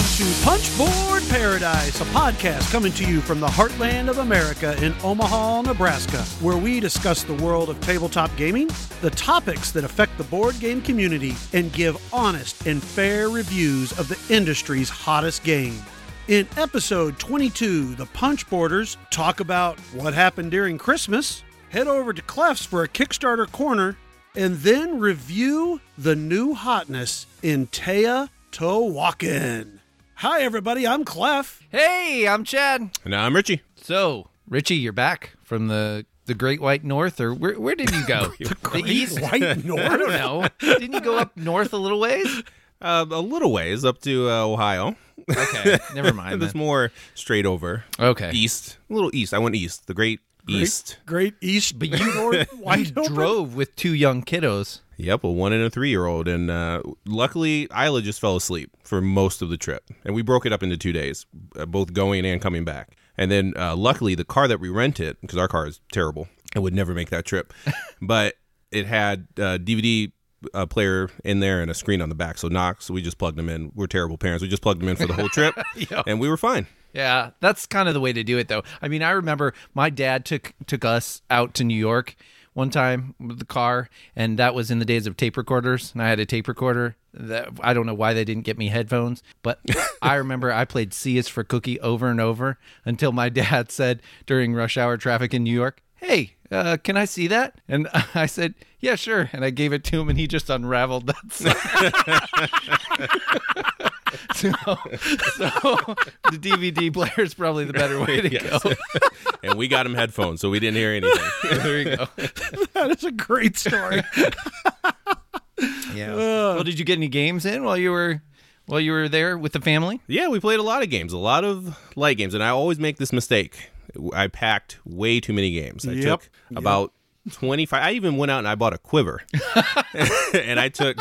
to Punchboard Paradise, a podcast coming to you from the heartland of America in Omaha, Nebraska, where we discuss the world of tabletop gaming, the topics that affect the board game community, and give honest and fair reviews of the industry's hottest game. In episode 22, the Punchboarders talk about what happened during Christmas, head over to Clef's for a Kickstarter corner, and then review the new hotness in Teotihuacan. Hi, everybody. I'm Clef. Hey, I'm Chad. And now I'm Richie. So, Richie, you're back from the the Great White North, or where where did you go? the east? White North. I don't know. Didn't you go up north a little ways? Uh, a little ways up to uh, Ohio. Okay, never mind. There's more straight over. Okay, East. A little east. I went east. The great east. Great East, but you North, White open? drove with two young kiddos. Yep, a one and a three year old. And uh, luckily, Isla just fell asleep for most of the trip. And we broke it up into two days, uh, both going and coming back. And then uh, luckily, the car that we rented, because our car is terrible, I would never make that trip, but it had uh, DVD uh, player in there and a screen on the back. So Knox, we just plugged them in. We're terrible parents. We just plugged them in for the whole trip, and we were fine. Yeah, that's kind of the way to do it, though. I mean, I remember my dad took took us out to New York one time with the car, and that was in the days of tape recorders. And I had a tape recorder. That I don't know why they didn't get me headphones, but I remember I played "C is for Cookie" over and over until my dad said during rush hour traffic in New York, "Hey, uh, can I see that?" And I said, "Yeah, sure." And I gave it to him, and he just unraveled that. Song. so, so the DVD player is probably the better way to Yes. go. and we got him headphones, so we didn't hear anything. there you go. That is a great story. Yeah. well, did you get any games in while you were while you were there with the family? yeah, we played a lot of games, a lot of light games, and I always make this mistake. I packed way too many games. I Yep. took about 25. I even went out and I bought a quiver. and I took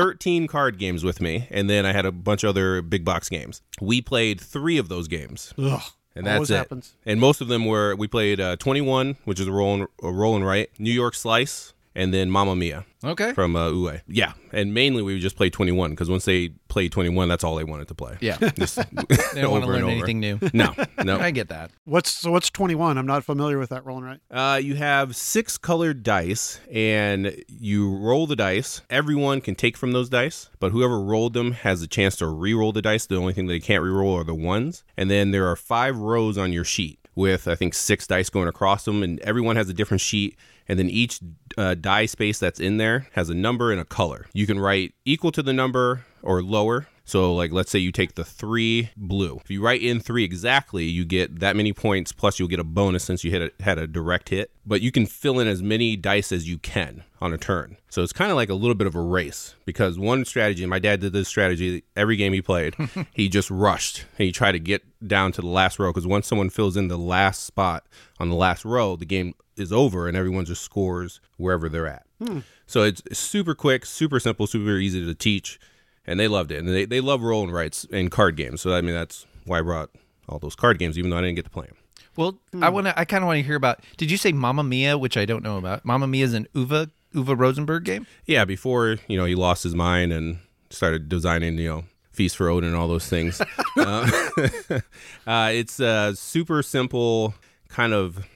13 card games with me, and then I had a bunch of other big box games. We played three of those games. Ugh, And that's always it. happens. And most of them were we played uh, 21, which is a roll and, a roll and right, New York Slice, and then Mamma Mia Okay. from uh, Uwe. Yeah, and mainly we would just play 21 because once they played 21, that's all they wanted to play. Yeah. Just They don't want to over and learn over. anything new. No, no. I get that. What's so? What's twenty one? I'm not familiar with that rolling right. Uh, you have six colored dice, and you roll the dice. Everyone can take from those dice, but whoever rolled them has a chance to re-roll the dice. The only thing they can't re-roll are the ones. And then there are five rows on your sheet with I think six dice going across them, and everyone has a different sheet. And then each uh, die space that's in there has a number and a color. You can write equal to the number or lower. So, like, let's say you take the three blue. If you write in three exactly, you get that many points. Plus, you'll get a bonus since you hit a, had a direct hit. But you can fill in as many dice as you can on a turn. So it's kind of like a little bit of a race because one strategy. My dad did this strategy every game he played. he just rushed and he tried to get down to the last row because once someone fills in the last spot on the last row, the game is over and everyone just scores wherever they're at. Hmm. So it's super quick, super simple, super easy to teach, and they loved it. And they, they love roll and writes and card games. So I mean that's why I brought all those card games, even though I didn't get to play them. Well, I want to. I kind of want to hear about. Did you say Mamma Mia, which I don't know about? Mamma Mia is an Uwe Uwe Rosenberg game. Yeah, before you know he lost his mind and started designing you know feast for Odin and all those things. uh, uh, it's a super simple kind of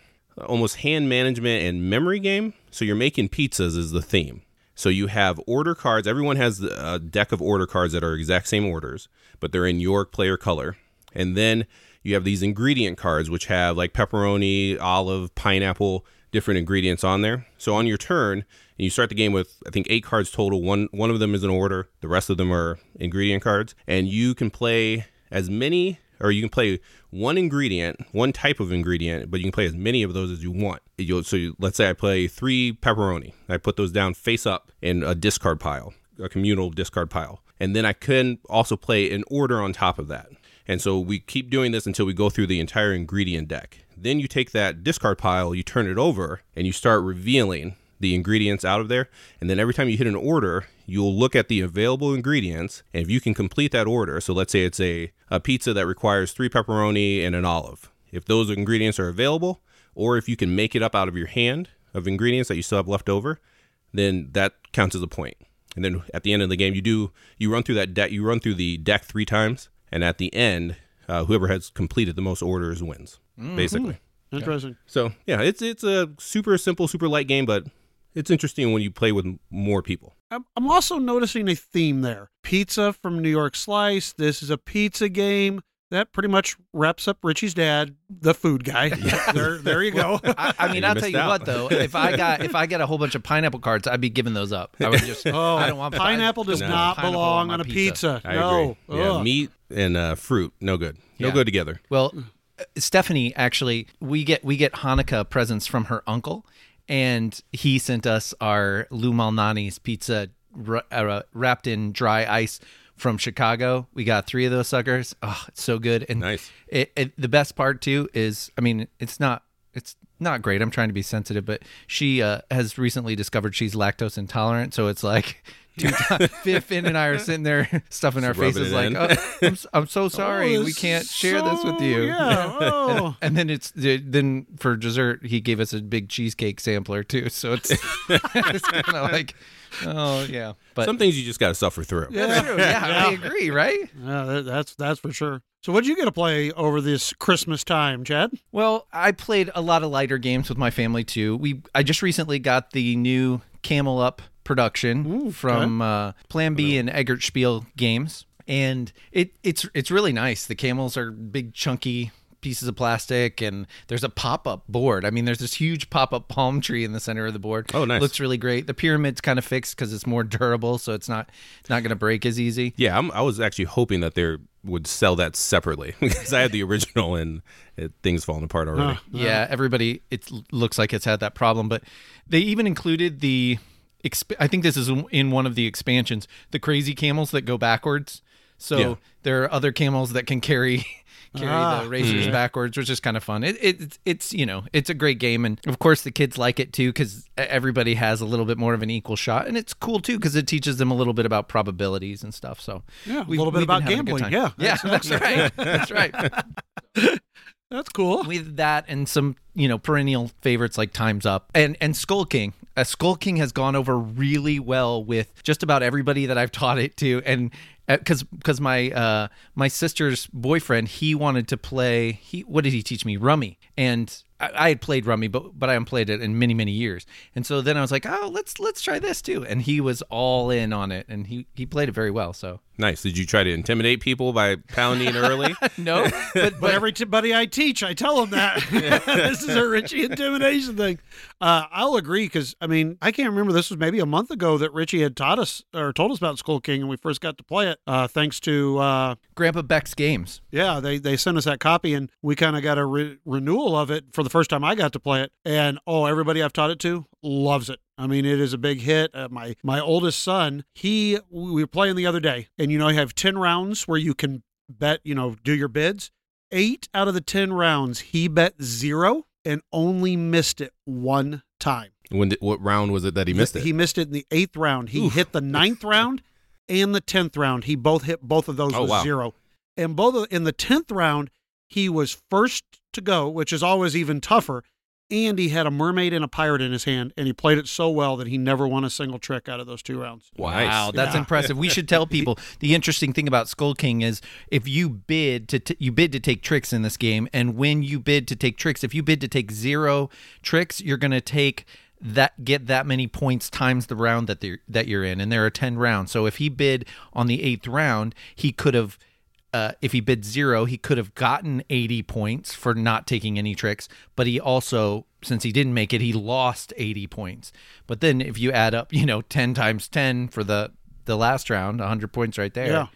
almost hand management and memory game. So you're making pizzas is the theme. So you have order cards. Everyone has a uh, deck of order cards that are exact same orders, but they're in your player color. And then you have these ingredient cards, which have like pepperoni, olive, pineapple, different ingredients on there. So on your turn, and you start the game with I think eight cards total. One one of them is an order. The rest of them are ingredient cards, and you can play as many or you can play one ingredient, one type of ingredient, but you can play as many of those as you want. You'll, so you, let's say I play three pepperoni. I put those down face up in a discard pile, a communal discard pile. And then I can also play an order on top of that. And so we keep doing this until we go through the entire ingredient deck. Then you take that discard pile, you turn it over, and you start revealing the ingredients out of there. And then every time you hit an order, you'll look at the available ingredients. And if you can complete that order, so let's say it's a, a pizza that requires three pepperoni and an olive. If those ingredients are available, or if you can make it up out of your hand of ingredients that you still have left over, then that counts as a point. And then at the end of the game, you do you run through that deck. You run through the deck three times, and at the end, uh, whoever has completed the most orders wins. Mm-hmm. Basically. Interesting. So yeah, it's it's a super simple, super light game, but it's interesting when you play with more people. I'm I'm also noticing a theme there. Pizza from New York Slice. This is a pizza game. That pretty much wraps up Richie's dad, the food guy. there, there you go. I, I mean, You I'll tell you out. what though. If I got if I get a whole bunch of pineapple cards, I'd be giving those up. I would just. Oh, I don't want pineapple does No. not Pineapple belong my on a pizza. I no. agree. Yeah, meat and uh, fruit, no good. No Yeah. good together. Well, uh, Stephanie actually, we get we get Hanukkah presents from her uncle, and he sent us our Lou Malnati's pizza uh, wrapped in dry ice from Chicago. We got three of those suckers. Oh, it's so good. And Nice. It, it, the best part too is, I mean, it's not it's not great. I'm trying to be sensitive, but she uh, has recently discovered she's lactose intolerant, so it's like. Two times, Finn and I are sitting there stuffing our faces like, oh, I'm, s- I'm so oh, sorry, Oh, we can't is share this with so- you. Yeah. Oh. And then it's then for dessert he gave us a big cheesecake sampler too. So it's it's kind of like oh yeah, but Some things you just got to suffer through. that's true. Yeah, I agree. Right. Yeah, that's that's for sure. So, what would you get to play over this Christmas time, Chad? Well, I played a lot of lighter games with my family too. We I just recently got the new Camel Up production Ooh, from uh, Plan B and Eggert Spiel Games, and it it's it's really nice. The camels are big chunky pieces of plastic and there's a pop-up board. I mean there's this huge pop-up palm tree in the center of the board. Oh, nice. Looks really great. The pyramid's kind of fixed cuz it's more durable so it's not it's not going to break as easy. Yeah, I'm, I was actually hoping that they would sell that separately because I had the original and it, things falling apart already. Yeah, everybody. It looks like it's had that problem, but they even included the. Exp- I think this is in one of the expansions. The crazy camels that go backwards. So Yeah. there are other camels that can carry carry Ah. the racers backwards, which is kind of fun. It, it it's- you know it's a great game, and of course the kids like it too because everybody has a little bit more of an equal shot, and it's cool too because it teaches them a little bit about probabilities and stuff. So Yeah, a little bit about having a good gambling. Yeah, yeah, that's right. That's right. That's cool. with that and some you know perennial favorites like times up and and skull king uh, skull king has gone over really well with just about everybody that i've taught it to. And because because my uh my sister's boyfriend he wanted to play he what did he teach me? Rummy. And I, I had played rummy but but i haven't played it in many many years and so then i was like oh let's let's try this too and he was all in on it and he he played it very well so Nice. Did you try to intimidate people by pounding early? no but But everybody I teach, I tell them that this is a Richie intimidation thing. Uh, I'll agree because I mean I can't remember. This was maybe a month ago that Richie had taught us or told us about Skull King, and we first got to play it. Uh, thanks to uh, grandpa beck's games yeah, they they sent us that copy, and we kind of got a re- renewal of it for the first time I got to play it. And oh, everybody I've taught it to loves it. I mean, it is a big hit. Uh, my my oldest son, he we were playing the other day, and you know you have ten rounds where you can bet, you know, do your bids. Eight out of the ten rounds, he bet zero and only missed it one time. when did, what round was it that he missed it? He missed it in the eighth round. He hit the ninth round and the tenth round. He both hit both of those Oh, with wow. zero. And both of, in the tenth round, he was first to go, which is always even tougher. And he had a mermaid and a pirate in his hand, and he played it so well that he never won a single trick out of those two rounds. Nice. Wow, that's Yeah. impressive. We should tell people the interesting thing about Skull King is if you bid to t- you bid to take tricks in this game, and when you bid to take tricks, if you bid to take zero tricks, you're going to take that get that many points times the round that they that you're in, and there are ten rounds. So if he bid on the eighth round, he could have. Uh, if he bid zero, he could have gotten 80 points for not taking any tricks, but he also, since he didn't make it, he lost 80 points. But then if you add up, you know, 10 times 10 for the the last round, 100 points right there. Yeah.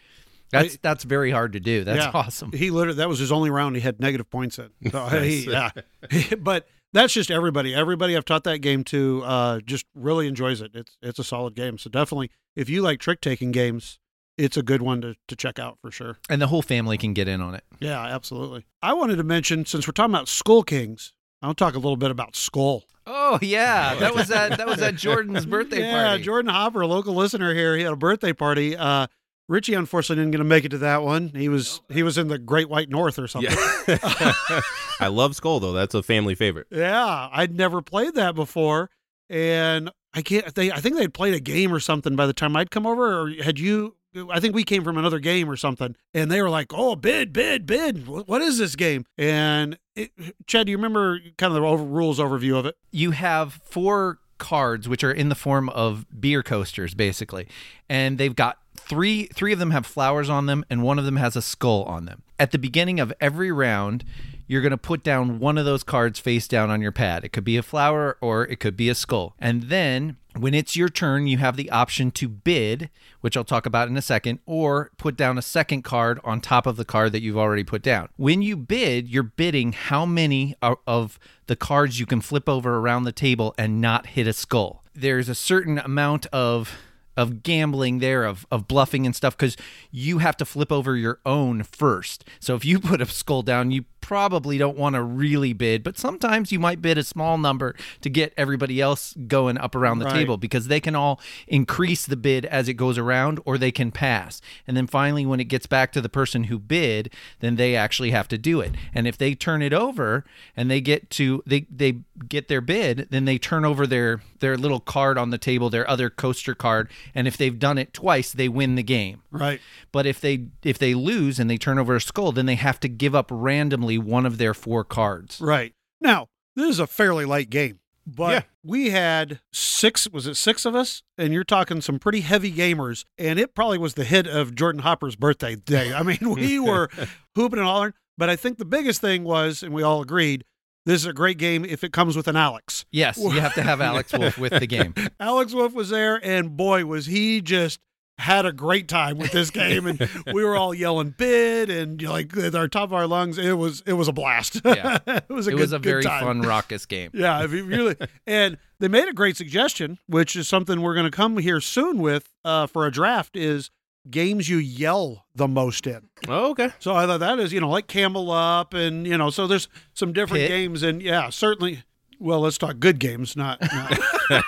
That's that's very hard to do. That's Yeah. awesome. He literally that was his only round he had negative points in. So he, yeah, but that's just everybody. Everybody I've taught that game to uh, just really enjoys it. It's it's a solid game. So definitely, if you like trick taking games, it's a good one to to check out for sure. And the whole family can get in on it. Yeah, absolutely. I wanted to mention since we're talking about Skull Kings, I'll talk a little bit about Skull. Oh yeah, that was at that was at Jordan's birthday yeah, party. Jordan Hopper, a local listener here, he had a birthday party. Uh, Richie unfortunately didn't get to make it to that one. He was he was in the Great White North or something. Yeah. I love Skull though. That's a family favorite. Yeah, I'd never played that before, and I can't. They, I think they'd played a game or something by the time I'd come over. Or had you I think we came from another game or something, and they were like, "Oh, bid, bid, bid. What is this game?" And it, Chad, do you remember kind of the over, rules overview of it? you have four cards which are in the form of beer coasters basically and they've got three three of them have flowers on them and one of them has a skull on them at the beginning of every round you're going to put down one of those cards face down on your pad it could be a flower or it could be a skull and then when it's your turn, you have the option to bid, which I'll talk about in a second, or put down a second card on top of the card that you've already put down. When you bid, you're bidding how many of the cards you can flip over around the table and not hit a skull. There's a certain amount of of gambling there of, of bluffing and stuff because you have to flip over your own first so if you put a skull down you probably don't want to really bid but sometimes you might bid a small number to get everybody else going up around the Right. table because they can all increase the bid as it goes around or they can pass and then finally when it gets back to the person who bid then they actually have to do it and if they turn it over and they get to they they get their bid then they turn over their their little card on the table their other coaster card and if they've done it twice they win the game Right. but if they if they lose and they turn over a skull then they have to give up randomly one of their four cards Right. Now, this is a fairly light game, but Yeah. we had six, was it six of us? And you're talking some pretty heavy gamers. And it probably was the hit of Jordan Hopper's birthday day. I mean, we were hooping and hollering. But I think the biggest thing was, and we all agreed, this is a great game if it comes with an Alex. yes you have to have alex wolf with the game Alex Wolf was there, and boy, was he just had a great time with this game. And we were all yelling bid and you know, like at our top of our lungs. It was it was a blast. Yeah. it was a it good, was a very time. fun raucous game Yeah, if you really and they made a great suggestion, which is something we're going to come here soon with uh, for a draft is games you yell the most in. Oh, okay. So I thought that is you know like Camel Up and you know so there's some different Pit. games and yeah certainly. Well, let's talk good games, not. not all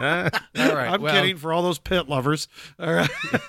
right I'm well, kidding for all those pit lovers. All right.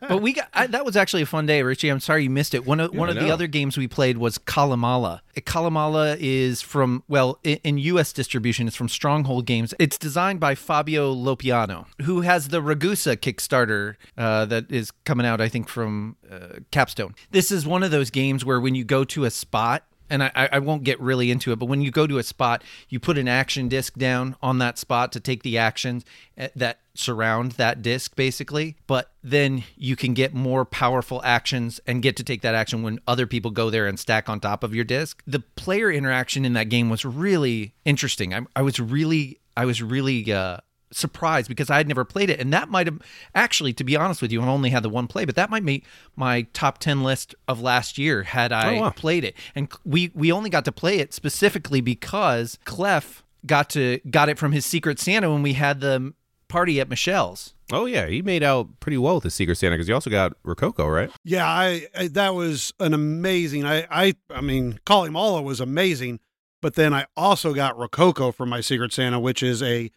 but we got I, that was actually a fun day, Richie. I'm sorry you missed it. One of one I of the other games we played was Calimala. Calimala is from well in, in U.S. distribution. It's from Stronghold Games. It's designed by Fabio Lopiano, who has the Ragusa Kickstarter uh, that is coming out, I think, from uh, Capstone. This is one of those games where when you go to a spot and I, I won't get really into it, but when you go to a spot, you put an action disc down on that spot to take the actions eh, that surround that disc, basically. But then you can get more powerful actions and get to take that action when other people go there and stack on top of your disc. The player interaction in that game was really interesting. I, I was really, I was really. Uh, surprised because I had never played it. And that might have actually, to be honest with you, I've only had the one play, but that might make my top 10 list of last year had oh, I Oh, wow. played it. And we, we only got to play it specifically because Clef got to got it from his Secret Santa when we had the party at Michelle's. Oh yeah, he made out pretty well with the Secret Santa because you also got Rococo, right? Yeah, I, I that was an amazing. I I I mean, Calimala was amazing, but then I also got Rococo from my Secret Santa, which is a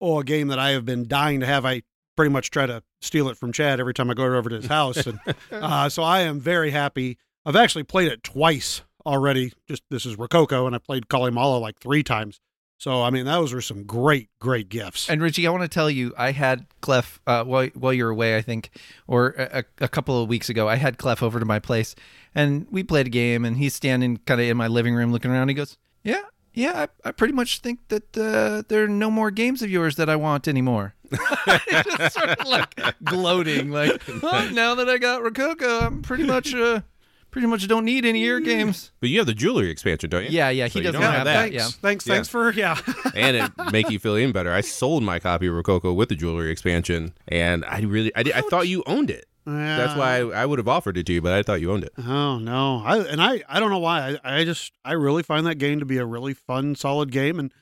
oh a game that I have been dying to have. I pretty much try to steal it from Chad every time I go over to his house, and uh, so I am very happy. I've actually played it twice already. Just this is Rococo, and I played Calimala like three times. So I mean, those were some great great gifts. And Richie, I want to tell you, I had Clef uh, while while you were away, I think, or a, a couple of weeks ago. I had Clef over to my place, and we played a game. And he's standing kind of in my living room, looking around. He goes, "Yeah, yeah, I, I pretty much think that uh, there are no more games of yours that I want anymore." just sort of like gloating, like, "Oh, now that I got Rococo, I'm pretty much uh, pretty much don't need any of your games. But you have the jewelry expansion, don't you? Yeah, yeah, he So doesn't have have that. Yeah. Thanks, Yeah. thanks for yeah. and it make you feel even better. I sold my copy of Rococo with the jewelry expansion, and I really, I, did, I thought you owned it. That's why I, I would have offered it to you, but I thought you owned it. Oh no! I and I I don't know why. I, I just I really find that game to be a really fun, solid game, and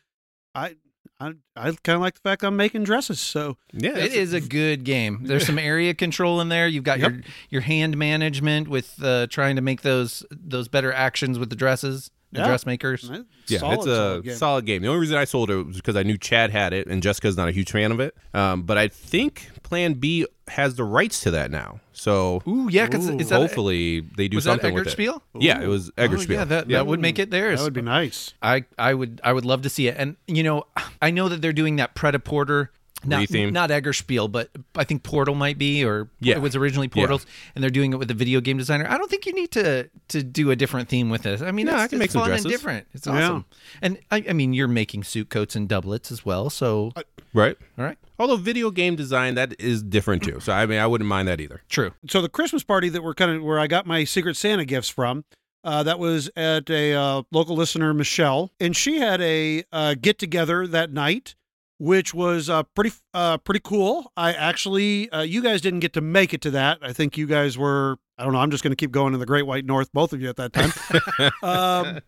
I I I kind of like the fact I'm making dresses. So Yeah, it is a good game. There's some area control in there. You've got your your hand management with uh, trying to make those those better actions with the dresses, the Yeah. dressmakers. Yeah, it's a solid solid game. game. The only reason I sold it was because I knew Chad had it, and Jessica's not a huge fan of it. Um, but I think Plan B has the rights to that now. So Ooh, yeah, because Ooh. is that hopefully they do was that something with it. Eggertspiel? Yeah, it was Oh, Eggerspiel. yeah, that, Yeah. that would make it theirs. That would be nice. I, I would I would love to see it. And you know, I know that they're doing that Prêt-à-Porter not, Retheme. not Eggerspiel, but I think Portal might be, or Yeah. it was originally Yeah. Portals, and they're doing it with a video game designer. I don't think you need to to do a different theme with this. I mean, No, it's, I can it's make some fun and dresses. different. It's Yeah. awesome. And I, I mean, you're making suit coats and doublets as well. So, Right. all right, Although video game design that is different too. So I mean I wouldn't mind that either. true. so the Christmas party that we're kind of where I got my Secret Santa gifts from. Uh, that was at a uh, local listener, Michelle, and she had a uh, get together that night, which was uh, pretty uh, pretty cool. I actually, uh, you guys didn't get to make it to that. I think you guys were. I don't know. I'm just going to keep going in the Great White North, both of you at that time. um,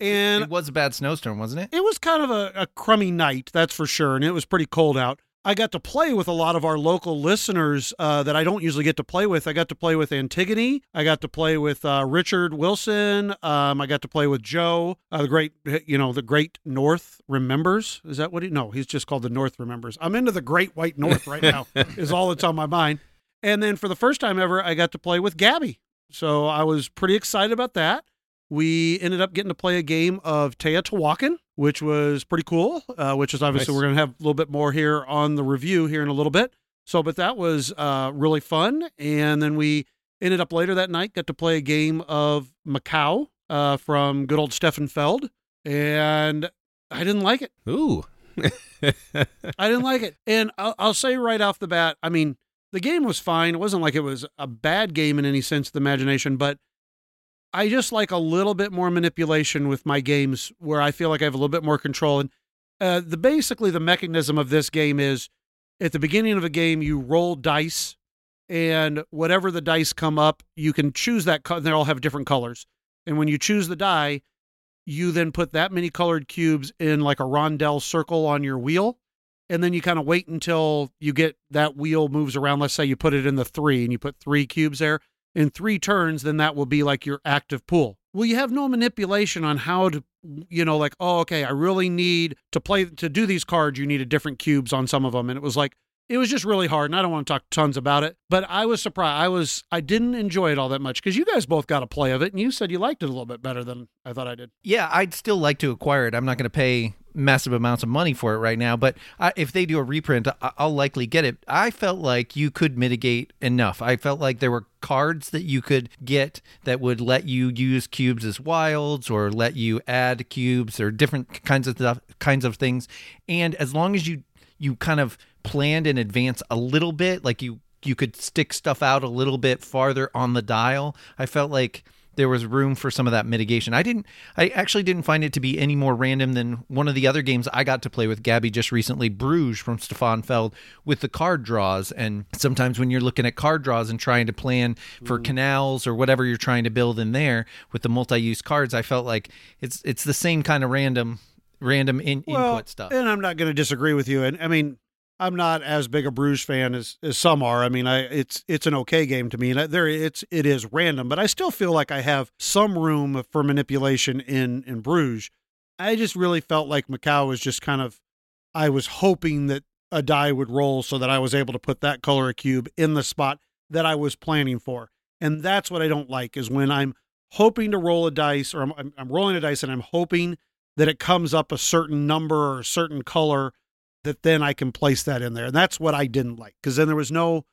and It was a bad snowstorm, wasn't it? it was kind of a, a crummy night, that's for sure, and it was pretty cold out. I got to play with a lot of our local listeners uh, that I don't usually get to play with. I got to play with Antigone. I got to play with uh, Richard Wilson. Um, I got to play with Joe, uh, the great, you know, the Great North remembers. Is that what he? No, he's just called the North remembers. I'm into the Great White North right now. is all that's on my mind. And then for the first time ever, I got to play with Gabby. So I was pretty excited about that. We ended up getting to play a game of Teotihuacan, which was pretty cool. Uh, which is obviously Nice. we're going to have a little bit more here on the review here in a little bit. So, but that was uh, really fun. And then we ended up later that night got to play a game of Macau uh, from good old Stefan Feld, and I didn't like it. Ooh. I didn't like it. And I'll, I'll say right off the bat, I mean, the game was fine. It wasn't like it was a bad game in any sense of the imagination, but I just like a little bit more manipulation with my games where I feel like I have a little bit more control. And uh, the basically the mechanism of this game is at the beginning of a game, you roll dice, and whatever the dice come up, you can choose that. They all have different colors. And when you choose the die, you then put that many colored cubes in like a rondelle circle on your wheel and then you kind of wait until you get that wheel moves around let's say you put it in the three and you put three cubes there in three turns then that will be like your active pool. Well you have no manipulation on how to you know like oh okay i really need to play to do these cards you needed different cubes on some of them and it was like it was just really hard and i don't want to talk tons about it but i was surprised i was i didn't enjoy it all that much because you guys both got a play of it and you said you liked it a little bit better than i thought i did. Yeah, I'd still like to acquire it. I'm not going to pay massive amounts of money for it right now, but I, if they do a reprint, I- I'll likely get it. I felt like you could mitigate enough. I felt like there were cards that you could get that would let you use cubes as wilds or let you add cubes or different kinds of stuff, kinds of things. And as long as you you kind of planned in advance a little bit, like you you could stick stuff out a little bit farther on the dial, I felt like there was room for some of that mitigation. I didn't I actually didn't find it to be any more random than one of the other games I got to play with Gabby just recently, Bruges from Stefan Feld with the card draws and sometimes when you're looking at card draws and trying to plan for mm. canals or whatever you're trying to build in there with the multi-use cards, I felt like it's it's the same kind of random random in, input stuff. And I'm not going to disagree with you. And I mean, I'm not as big a Bruges fan as, as some are. I mean, I it's it's an okay game to me. And I- there it's it is random, but I still feel like I have some room for manipulation in in Bruges. I just really felt like Macau was just kind of I was hoping that a die would roll so that I was able to put that color cube in the spot that I was planning for. And that's what I don't like is when I'm hoping to roll a dice or I'm, I'm, I'm rolling a dice and I'm hoping that it comes up a certain number or a certain color that then I can place that in there. And that's what I didn't like because then there was no,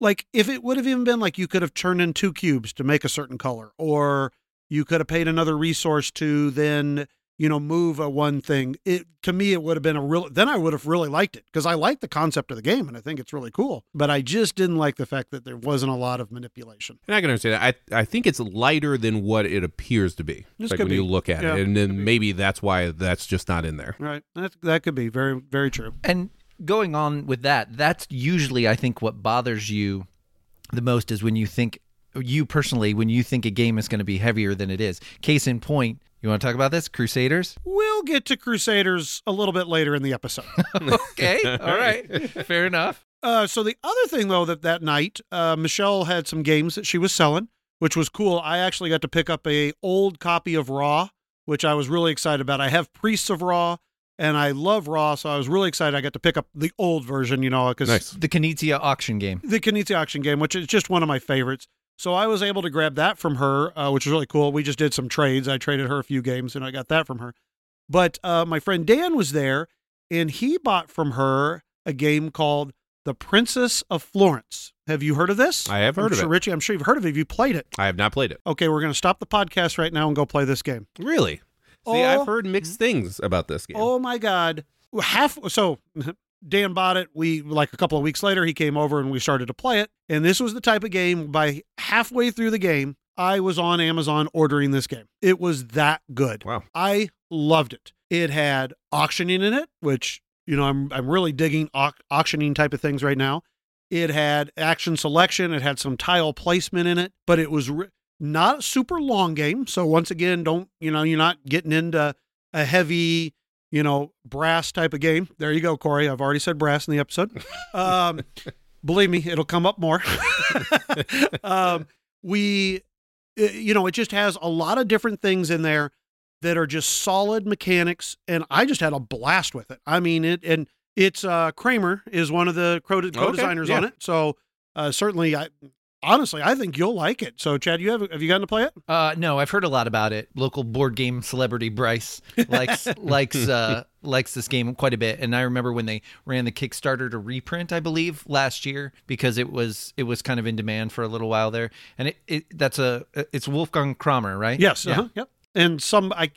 like, if it would have even been like you could have turned in two cubes to make a certain color, or you could have paid another resource to then, you know, move a one thing. It to me, it would have been a real, then I would have really liked it because I like the concept of the game and I think it's really cool. But I just didn't like the fact that there wasn't a lot of manipulation. And I can understand that. I I think it's lighter than what it appears to be. This like could when you look at Yeah, it, and then maybe that's why that's just not in there. Right. That, that could be very, very true. And going on with that, that's usually I think what bothers you the most is when you think you personally when you think a game is going to be heavier than it is. Case in point, you want to talk about this Crusaders? We'll get to Crusaders a little bit later in the episode. okay, all right, fair enough. Uh, so the other thing though that that night, uh, Michelle had some games that she was selling, which was cool. I actually got to pick up a old copy of Ra, which I was really excited about. I have Priests of Ra, and I love Ra, so I was really excited. I got to pick up the old version, you know, because Nice. The Knizia auction game. the Knizia auction game, which is just one of my favorites. So I was able to grab that from her, uh, which was really cool. We just did some trades. I traded her a few games, and I got that from her. But uh, my friend Dan was there, and he bought from her a game called The Princess of Florence. Have you heard of this? I have heard I'm of sure, it. Richie, I'm sure you've heard of it. Have you played it? I have not played it. Okay, we're going to stop the podcast right now and go play this game. Really? See, Oh. I've heard mixed things about this game. Oh my god. Half so Dan bought it. We like a couple of weeks later he came over and we started to play it. And this was the type of game by halfway through the game, I was on Amazon ordering this game. It was that good. Wow. I loved it. It had auctioning in it, which, you know, I'm I'm really digging au- auctioning type of things right now. It had action selection, it had some tile placement in it, but it was re- not a super long game. So once again, don't, you know, you're not getting into a heavy, you know, brass type of game. There you go, Corey. I've already said brass in the episode. Um, believe me, it'll come up more. um, we, uh, you know, it just has a lot of different things in there that are just solid mechanics, and I just had a blast with it. I mean, it and it's uh, Kramer is one of the co- co-designers on yeah. it, so uh, certainly, I honestly, I think you'll like it. So, Chad, you have have you gotten to play it? Uh, no, I've heard a lot about it. Local board game celebrity Bryce likes likes uh, likes this game quite a bit, and I remember when they ran the Kickstarter to reprint, I believe last year, because it was it was kind of in demand for a little while there, and it, it that's a it's Wolfgang Kramer, right? Yes. Yeah. Uh-huh, yep. And some I.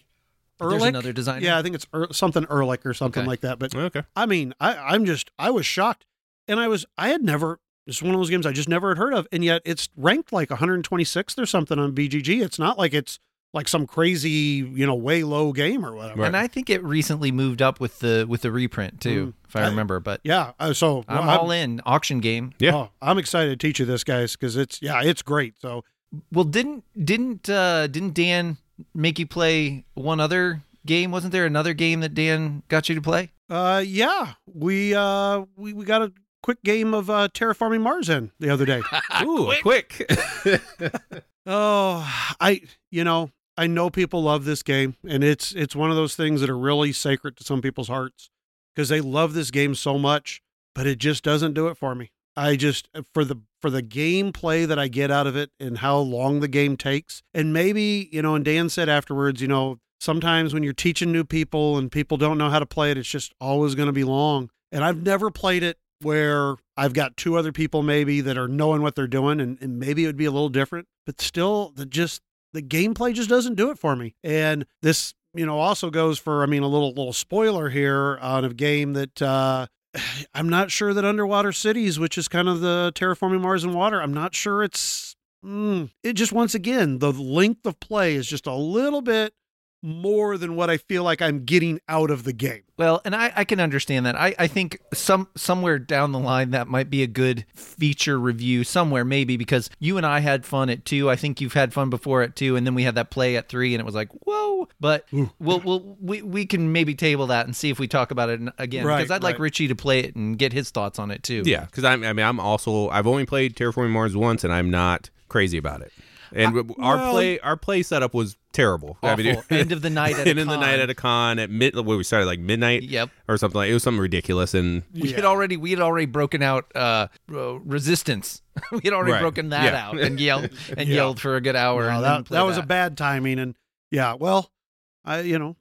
There's another designer. Yeah, I think it's er, something Ehrlich or something Okay. like that. But Okay. I mean, I, I'm just, I was shocked. And I was, I had never, it's one of those games I just never had heard of. And yet it's ranked like 126th or something on BGG. It's not like it's like some crazy, you know, way low game or whatever. Right. And I think it recently moved up with the with the reprint too, Mm. if I I- remember. But Yeah. uh, So I'm well, all in auction game. Yeah. oh, I'm excited to teach you this, guys, because it's, yeah, it's great. So, Well, didn't didn't uh, didn't Dan make you play one other game? Wasn't there another game that Dan got you to play? uh, yeah, we, uh, we, we got a quick game of uh, Terraforming Mars in the other day. Ooh, quick. Oh, I you know, I know people love this game and it's it's one of those things that are really sacred to some people's hearts because they love this game so much, but it just doesn't do it for me. I just for the for the gameplay that I get out of it and how long the game takes. And maybe, you know, and Dan said afterwards, you know, sometimes when you're teaching new people and people don't know how to play it, it's just always going to be long. And I've never played it where I've got two other people maybe that are knowing what they're doing and, and maybe it would be a little different, but still the just the gameplay just doesn't do it for me. And this, you know, also goes for I mean a little little spoiler here on a game that uh I'm not sure that Underwater Cities, which is kind of the terraforming Mars and water, I'm not sure it's mm, it just once again the length of play is just a little bit more than what I feel like I'm getting out of the game. Well, and I, I can understand that. I, I think some somewhere down the line that might be a good feature review somewhere maybe because you and I had fun at two. I think you've had fun before at two, and then we had that play at three, and it was like whoa. But we'll we'll we, we can maybe table that and see if we talk about it again Right, because I'd like right. Richie to play it and get his thoughts on it too. yeah, because I'm. I mean, I'm also. I've only played Terraforming Mars once, and I'm not crazy about it. And our well- play, our play setup was terrible. I mean, End of the night at a end of the night at a con at mid. Where we started like midnight. Yep. Or something like it was something ridiculous, and We had already we had already broken out uh, resistance. we had already Right. broken that Yeah. out and yelled and Yeah. yelled for a good hour. No, and then that, played that was a bad timing. And yeah, well, I, you know,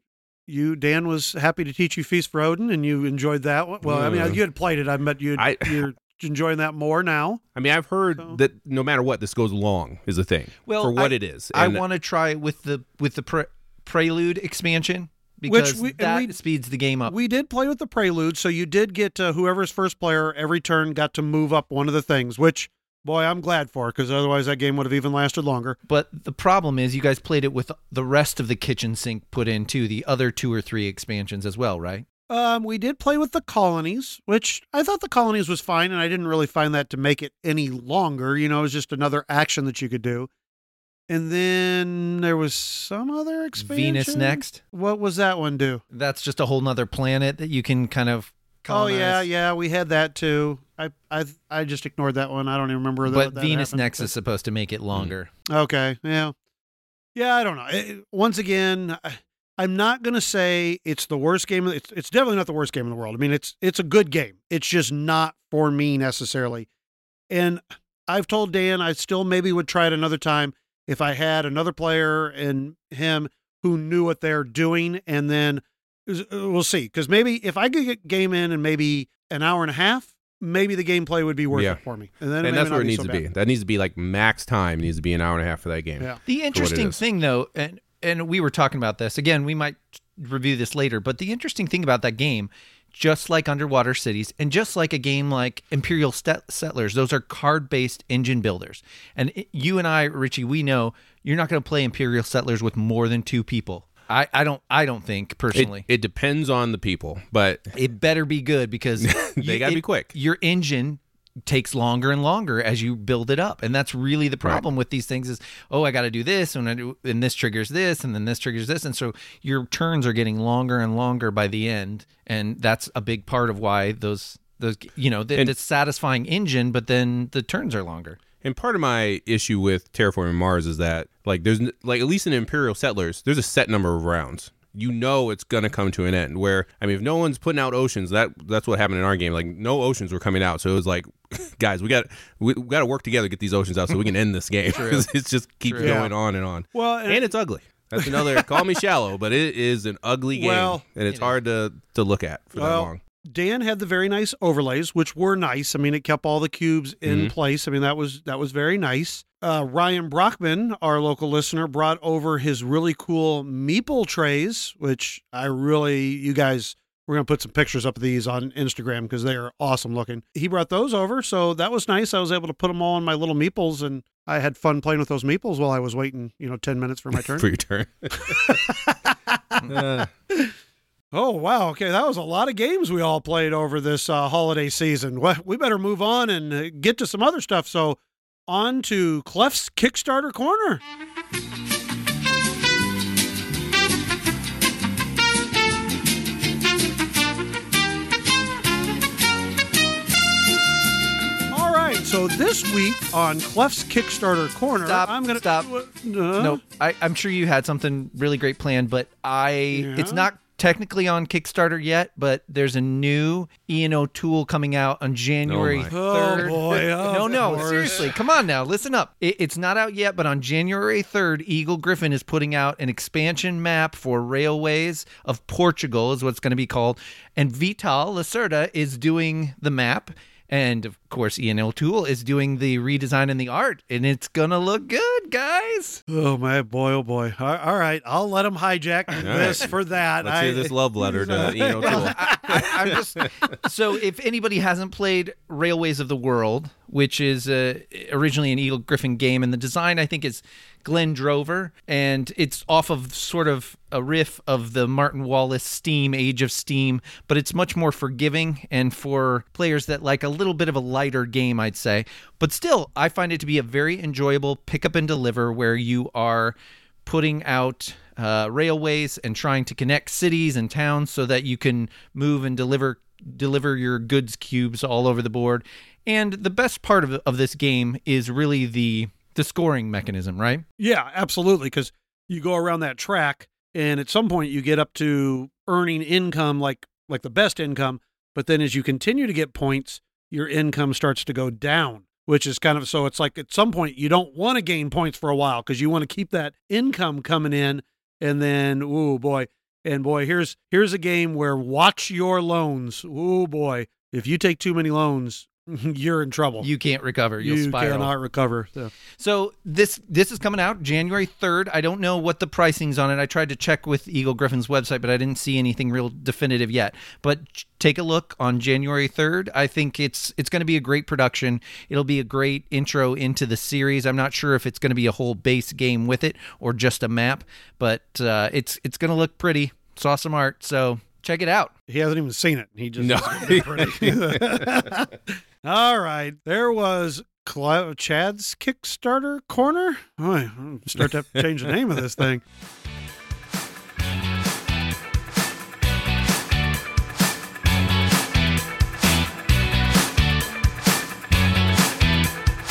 you, Dan was happy to teach you Feast for Odin and you enjoyed that one. Well, I mean, Mm. you had played it. I bet you, I- you're enjoying that more now. I mean, I've heard So- that no matter what, this goes long is a thing. Well, for what I- it is. I want to try with the with the pre- Prelude expansion because we- that we- speeds the game up. We did play with the Prelude. So you did get uh, whoever's first player every turn got to move up one of the things, which, boy, I'm glad for because otherwise that game would have even lasted longer. but the problem is you guys played it with the rest of the kitchen sink put in too, the other two or three expansions as well, right? Um, we did play with the colonies, which I thought the colonies was fine, and I didn't really find that to make it any longer. You know, it was just another action that you could do. And then there was some other expansion. Venus next. What was that one do? That's just a whole nother planet that you can kind of Oh yeah, yeah, we had that too. I I I just ignored that one. I don't even remember. that- But that Venus happened. next is supposed to make it longer. Okay, yeah, yeah. I don't know. It- once again, I- I'm not gonna say it's the worst game. It's it's definitely not the worst game in the world. I mean, it's it's a good game. It's just not for me necessarily. And I've told Dan I still maybe would try it another time if I had another player and him who knew what they're doing, and then uh, we'll see. Because maybe if I could get game in and maybe an hour and a half, maybe the gameplay would be worth Yeah. it for me. And then and that's where it needs so to bad. be. That needs to be like max time. It needs to be an hour and a half for that game. Yeah. The interesting thing, though, and and we were talking about this again. We might review this later, but the interesting thing about that game, just like Underwater Cities, and just like a game like Imperial Settlers, those are card-based engine builders. And it- you and I, Richie, we know you're not going to play Imperial Settlers with more than two people. I, I don't I don't think personally. it depends on the people, but It, better be good because They gotta be quick. Your engine takes longer and longer as you build it up and that's really the problem with these things is oh i got to do this and I do, and this triggers this and then this triggers this and so your turns are getting longer and longer by the end and that's a big part of why those those you know the, satisfying engine but then the turns are longer And part of my issue with Terraforming Mars is that, like, there's like at least in Imperial Settlers, there's a set number of rounds. You know it's gonna come to an end. Where I mean, if no one's putting out oceans, that that's what happened in our game. Like, no oceans were coming out, so it was like, guys, we got we, we got to work together to get these oceans out so we can end this game. 'Cause it just keeps True. going on and on. Well, and- and it's ugly. That's another. call me shallow, but it is an ugly game, Well- and it's hard to to look at for that long. Dan had the very nice overlays, which were nice. I mean, it kept all the cubes in Mm-hmm. place. I mean, that was that was very nice. Uh, Ryan Brockman, our local listener, brought over his really cool meeple trays, which I really, you guys, we're gonna put some pictures up of these on Instagram because they are awesome looking. He brought those over, so that was nice. I was able to put them all in my little meeples, and I had fun playing with those meeples while I was waiting, you know, ten minutes for my turn. For your turn. Uh, Oh wow! Okay, that was a lot of games we all played over this uh, holiday season. Well, we better move on and uh, get to some other stuff. So, on to Clef's Kickstarter corner. So this week on Clef's Kickstarter corner, Stop, I'm gonna stop. Uh, no I, i'm sure you had something really great planned but i it's not technically on kickstarter yet but there's a new ian o'toole coming out on january my. Oh, 3rd boy, no no course. seriously. Come on now. Listen up. It, it's not out yet but on january 3rd eagle gryphon is putting out an expansion map for railways of portugal is what it's going to be called. And vital lacerda is doing the map and of course, Ian O'Toole is doing the redesign and the art, and it's gonna look good, guys. Oh my boy! Oh boy! All all right, I'll let him hijack this for that. let's I- hear this love letter to Ian O'Toole. I, I, I'm just so if anybody hasn't played Railways of the World, which is uh, originally an Eagle Gryphon game, and the design I think is Glenn Drover, and it's off of sort of a riff of the Martin Wallace Steam Age of Steam, but it's much more forgiving and for players that like a little bit of a lighter game, I'd say. But still, I find it to be a very enjoyable pick up and deliver where you are putting out uh, railways and trying to connect cities and towns so that you can move and deliver deliver your goods cubes all over the board. And the best part of, of this game is really the the scoring mechanism, right? Yeah, absolutely. Because you go around that track, and at some point you get up to earning income, like like the best income. But then as you continue to get points, your income starts to go down, which is kind of so. It's like at some point you don't want to gain points for a while because you want to keep that income coming in, and then oh boy, and boy, here's here's a game where watch your loans. Oh boy, if you take too many loans, you're in trouble. You can't recover. You'll you spiral. cannot recover. So- So this this is coming out January 3rd. I don't know what the pricing's on it. I tried to check with Eagle Gryphon's website, but I didn't see anything real definitive yet. But take a look on January 3rd. I think it's it's going to be a great production. It'll be a great intro into the series. I'm not sure if it's going to be a whole base game with it or just a map, but uh, it's it's going to look pretty. It's awesome art. So check it out. He hasn't even seen it. He just No. it's gonna be pretty. All right, there was Cla- Chad's Kickstarter corner. Oh, I'm start to have to change the name of this thing.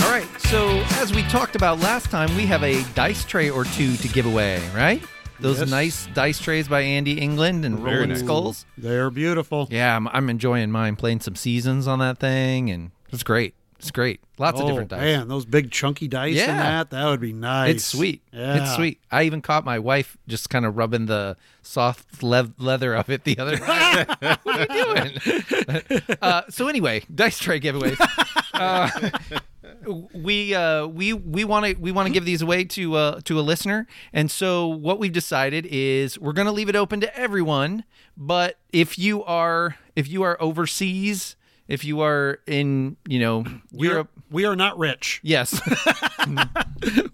All right. So as we talked about last time, we have a dice tray or two to give away, right? Those Yes. nice dice trays by Andy England and Very Rolling nice. Skulls. They're beautiful. Yeah, I'm, I'm enjoying mine. Playing some seasons on that thing, and it's great. It's great. Lots oh, of different dice. Man, those big chunky dice Yeah. in that, that would be nice. It's sweet. Yeah. It's sweet. I even caught my wife just kind of rubbing the soft le- leather of it the other night. what are you doing? uh, so anyway, dice tray giveaways. Uh, we uh, we we want to we want to give these away to uh, to a listener, and so what we've decided is we're going to leave it open to everyone. But if you are if you are overseas, if you are in you know We are, Europe, we are not rich. yes.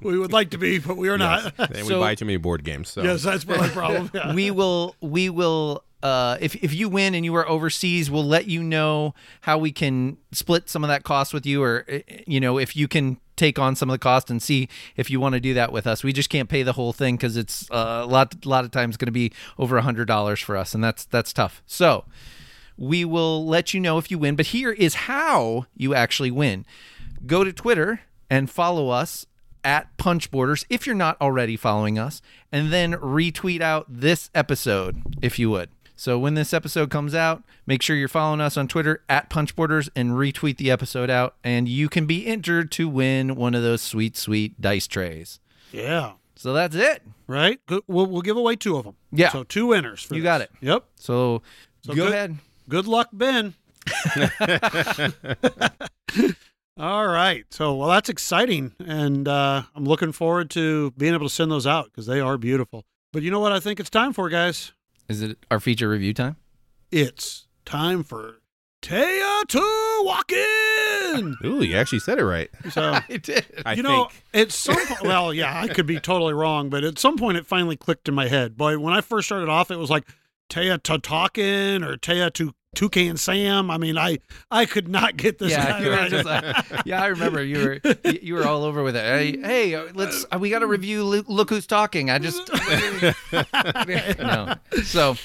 We would like to be, but we are not. and we So- buy too many board games. So yes, that's my problem. Yeah. we will we will uh, if if you win and you are overseas, we'll let you know how we can split some of that cost with you, or uh, you know if you can take on some of the cost and see if you want to do that with us. We just can't pay the whole thing because it's uh, a lot a lot of times going to be over a hundred dollars for us, and that's that's tough. So we will let you know if you win. But here is how you actually win. Go to Twitter and follow us at Punch Borders if you're not already following us, and then retweet out this episode if you would. So when this episode comes out, make sure you're following us on Twitter at Punch Borders and retweet the episode out, and you can be entered to win one of those sweet, sweet dice trays. yeah. So that's it. Right. We'll, we'll give away two of them. Yeah. So two winners. For You this. got it. Yep. So, go good- ahead. Good luck, Ben. All right. So, well, that's exciting. And uh, I'm looking forward to being able to send those out because they are beautiful. But you know what I think it's time for, guys? Is it our feature review time? It's time for Taya to walk in. Ooh, you actually said it right. So, I did. I you know, think. at some point, well, yeah, I could be totally wrong, but at some point it finally clicked in my head. Boy, when I first started off, it was like Taya to talking or Taya to Toucan Sam. I mean, I I could not get this yeah, right. just like, yeah, I remember you were you- were all over with it. Hey, hey uh, let's uh, we got to review. Look, look who's talking. I just no. So,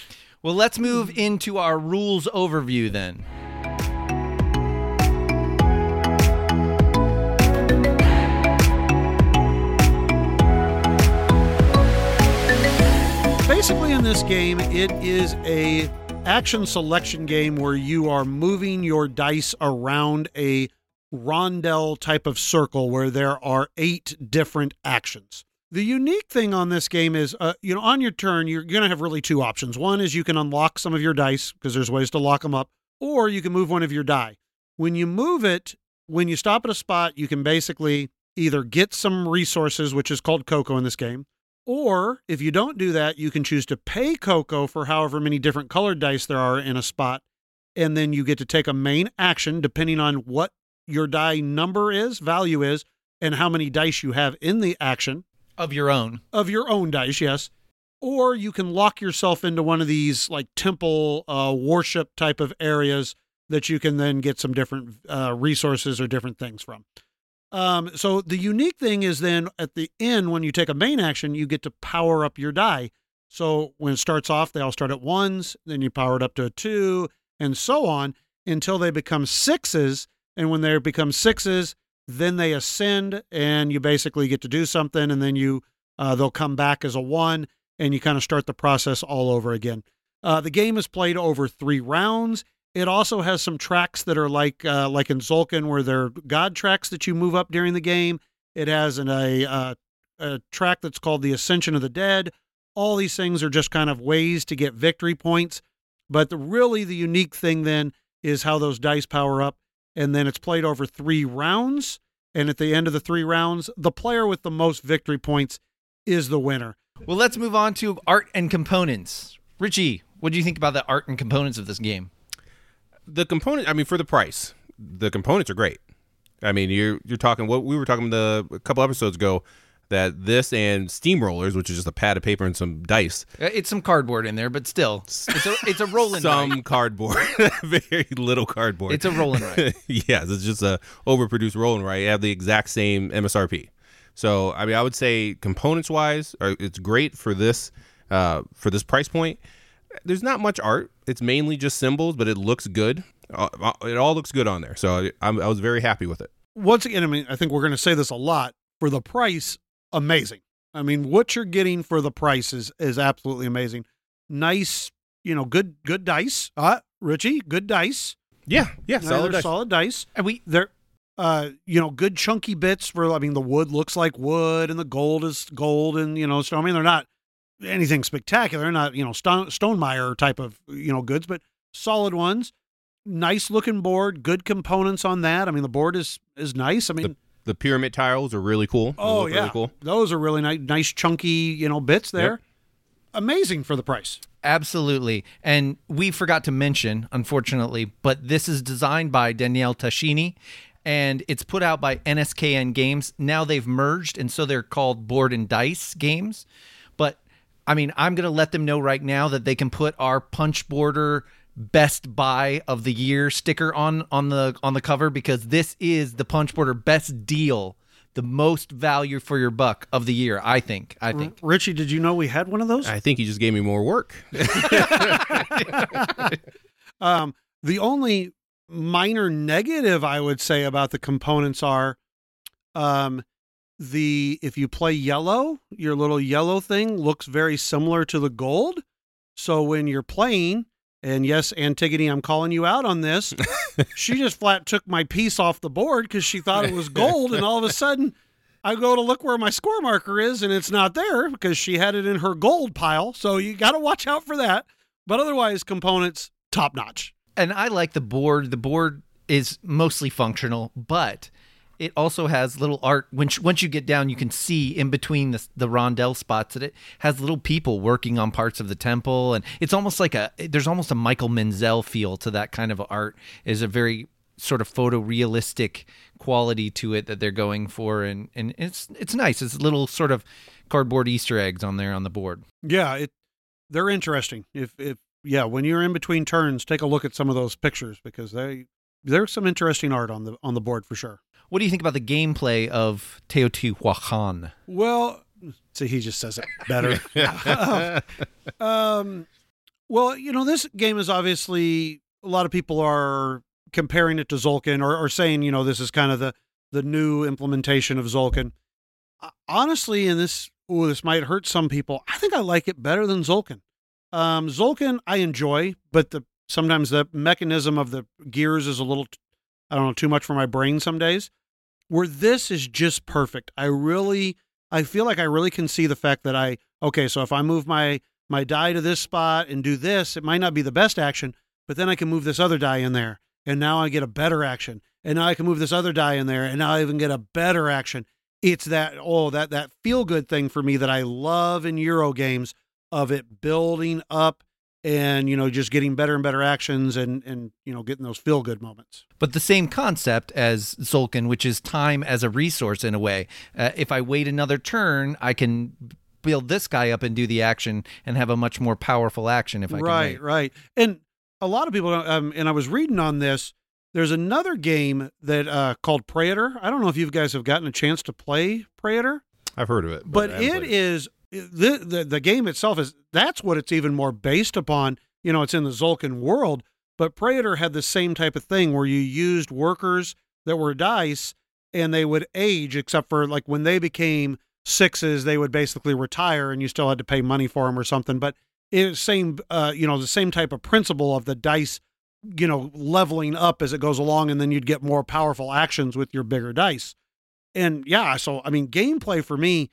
well, let's move into our rules overview then. Basically, in this game, it is a action selection game where you are moving your dice around a rondel type of circle where there are eight different actions. The unique thing on this game is, uh, you know, on your turn, you're going to have really two options. One is you can unlock some of your dice because there's ways to lock them up, or you can move one of your die. When you move it, when you stop at a spot, you can basically either get some resources, which is called cocoa in this game, or if you don't do that, you can choose to pay Coco for however many different colored dice there are in a spot. And then you get to take a main action depending on what your die number is, value is, and how many dice you have in the action Of your own. of your own dice, yes. Or you can lock yourself into one of these like temple uh, worship type of areas that you can then get some different uh, resources or different things from. Um, so the unique thing is then at the end, when you take a main action, you get to power up your die. So when it starts off, they all start at ones, then you power it up to a two, and so on until they become sixes. And when they become sixes, then they ascend, and you basically get to do something, and then you uh, they'll come back as a one, and you kind of start the process all over again. Uh, the game is played over three rounds. It also has some tracks that are like uh, like in Tzolk'in, where they're god tracks that you move up during the game. It has an, a uh, a track that's called the Ascension of the Dead. All these things are just kind of ways to get victory points. But the really the unique thing then is how those dice power up, and then it's played over three rounds. And at the end of the three rounds, the player with the most victory points is the winner. Well, let's move on to art and components. Richie, what do you think about the art and components of this game? The component i mean for the price the components are great. I mean you're you're talking what we were talking the a couple episodes ago that this and steamrollers which is just a pad of paper and some dice. Uh, It's some cardboard in there, but still, it's a it's a rolling some cardboard very little cardboard. It's a rolling right. yes it's just a overproduced rolling right you have the exact same msrp so i mean i would say components wise it's great for this uh, for this price point there's not much art it's mainly just symbols but it looks good Uh, it all looks good on there so I, I'm- was very happy with it once again, I mean, I think we're going to say this a lot. For the price, amazing. I mean, what you're getting for the price is is absolutely amazing. Nice, you know, good good dice. Uh, Richie, good dice. yeah yeah solid dice. solid dice. And we They're Uh, you know, good chunky bits for. I mean, the wood looks like wood, and the gold is gold, and you know, so I mean, they're not anything spectacular. Not you know Stone, Stonemaier type of you know goods, but solid ones. Nice looking board, good components on that. I mean, the board is is nice. I mean, The pyramid tiles are really cool. They oh yeah, really cool. those are really nice, nice chunky you know bits there. Amazing for the price. Absolutely. And we forgot to mention, unfortunately, but this is designed by Daniele Tascini and it's put out by NSKN Games. Now they've merged and so they're called Board and Dice Games. But I mean, I'm going to let them know right now that they can put our punch border best buy of the year sticker on on the on the cover because this is the punch border best deal, the most value for your buck of the year, I think. I think. Richie, did you know we had one of those? I think he just gave me more work. Um, the only minor negative I would say about the components are um, the if you play yellow, your little yellow thing looks very similar to the gold. So when you're playing, and yes, Antigone, I'm calling you out on this, she just flat took my piece off the board because she thought it was gold, and all of a sudden. I go to look where my score marker is, and it's not there because she had it in her gold pile. So you got to watch out for that. But otherwise, components top notch. and I like the board. The board is mostly functional, but it also has little art. When once you get down, you can see in between the the rondelle spots that it has little people working on parts of the temple, and it's almost like a. There's almost a Michael Menzel feel to that kind of art. Is a very sort of photorealistic quality to it that they're going for, and and it's it's nice. It's little sort of cardboard Easter eggs on there on the board. Yeah, it they're interesting. If if yeah, when you're in between turns, take a look at some of those pictures because they there's some interesting art on the on the board for sure. What do you think about the gameplay of Teotihuacan? Well, see, he just says it better. um, well, you know, this game is obviously a lot of people are comparing it to Tzolk'in or, or saying, you know, this is kind of the the new implementation of Tzolk'in. Uh, Honestly, and this ooh, this might hurt some people. I think I like it better than Tzolk'in. Um, Tzolk'in I enjoy, but the sometimes the mechanism of the gears is a little, I don't know, too much for my brain some days. Where this is just perfect. I really, I feel like I really can see the fact that I okay. So if I move my my die to this spot and do this, it might not be the best action, but then I can move this other die in there, and now I get a better action. And now I can move this other die in there, and now I even get a better action. It's that oh that that feel good thing for me that I love in Euro games of it building up and you know just getting better and better actions and and you know getting those feel good moments. but the same concept as Tzolk'in, which is time as a resource in a way. Uh, if I wait another turn, I can build this guy up and do the action and have a much more powerful action if I right, can wait. right. And a lot of people, um, and I was reading on this. There's another game that uh, called Praetor. I don't know if you guys have gotten a chance to play Praetor, I've heard of it, but I haven't it played is the, the the game itself is that's what it's even more based upon. You know, it's in the Tzolk'in world, but Praetor had the same type of thing where you used workers that were dice and they would age, except for like when they became sixes, they would basically retire and you still had to pay money for them or something. But it's same, uh, you know, the same type of principle of the dice, you know, leveling up as it goes along, and then you'd get more powerful actions with your bigger dice. And yeah, so I mean, gameplay for me,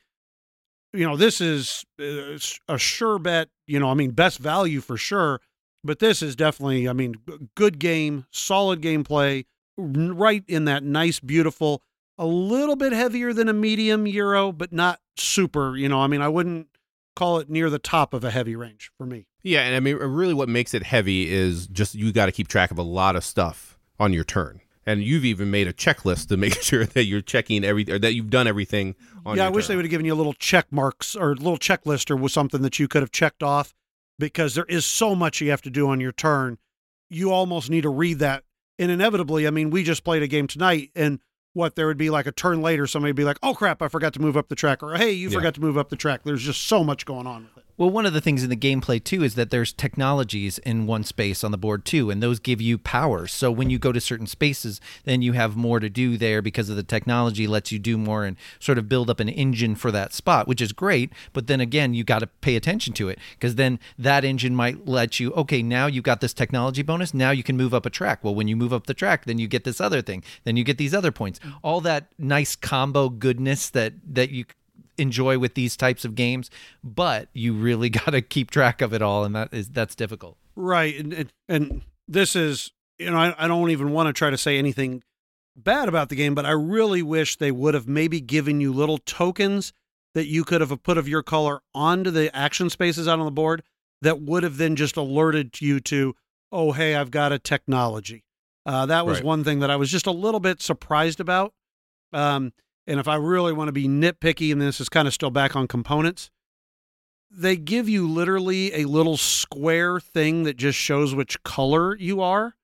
you know, this is uh, a sure bet. You know, I mean, best value for sure. But this is definitely, I mean, good game, solid gameplay, right in that nice, beautiful, a little bit heavier than a medium euro, but not super. You know, I mean, I wouldn't call it near the top of a heavy range for me. Yeah, and I mean, really, what makes it heavy is just you got to keep track of a lot of stuff on your turn, and you've even made a checklist to make sure that you're checking everything, or that you've done everything. on yeah, I wish they would have given you a little check marks or a little checklist or was something that you could have checked off because there is so much you have to do on your turn. You almost need to read that. And inevitably, I mean, we just played a game tonight and what there would be like a turn later, somebody would be like, oh crap, I forgot to move up the track, or hey, you Yeah. forgot to move up the track. There's just so much going on with it. Well, one of the things in the gameplay too is that there's technologies in one space on the board too, and those give you powers. So when you go to certain spaces, then you have more to do there because of the technology lets you do more and sort of build up an engine for that spot, which is great. But then again, you got to pay attention to it because then that engine might let you, okay, now you've got this technology bonus. Now you can move up a track. Well, when you move up the track, then you get this other thing. Then you get these other points. Mm. All that nice combo goodness that that you enjoy with these types of games, but you really got to keep track of it all, and that is that's difficult. Right, and and, and this is you know I, I don't even want to try to say anything bad about the game, but I really wish they would have maybe given you little tokens that you could have put of your color onto the action spaces out on the board that would have then just alerted you to, oh hey, I've got a technology. Uh, that was Right. one thing that I was just a little bit surprised about. Um, and if I really want to be nitpicky, and this is kind of still back on components, they give you literally a little square thing that just shows which color you are.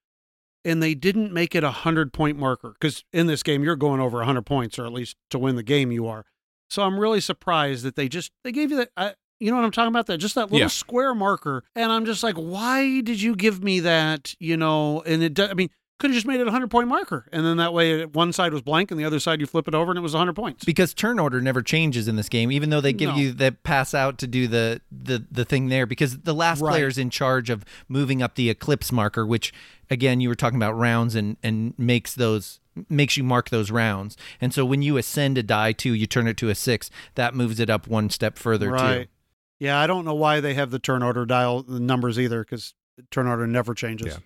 And they didn't make it a hundred point marker because in this game you're going over a hundred points, or at least to win the game you are. So I'm really surprised that they just they gave you that. I, you know what I'm talking about? That just that little Yeah. square marker, and I'm just like, why did you give me that? You know, and it. I mean, could have just made it a hundred point marker, and then that way one side was blank and the other side you flip it over and it was a hundred points. because turn order never changes in this game even though they give No. you the pass out to do the the the thing there because the last Right. player is in charge of moving up the eclipse marker which again you were talking about rounds and and makes those makes you mark those rounds and so when you ascend a die two you turn it to a six that moves it up one step further right. too Yeah, I don't know why they have the turn order dial the numbers either because turn order never changes. Yeah.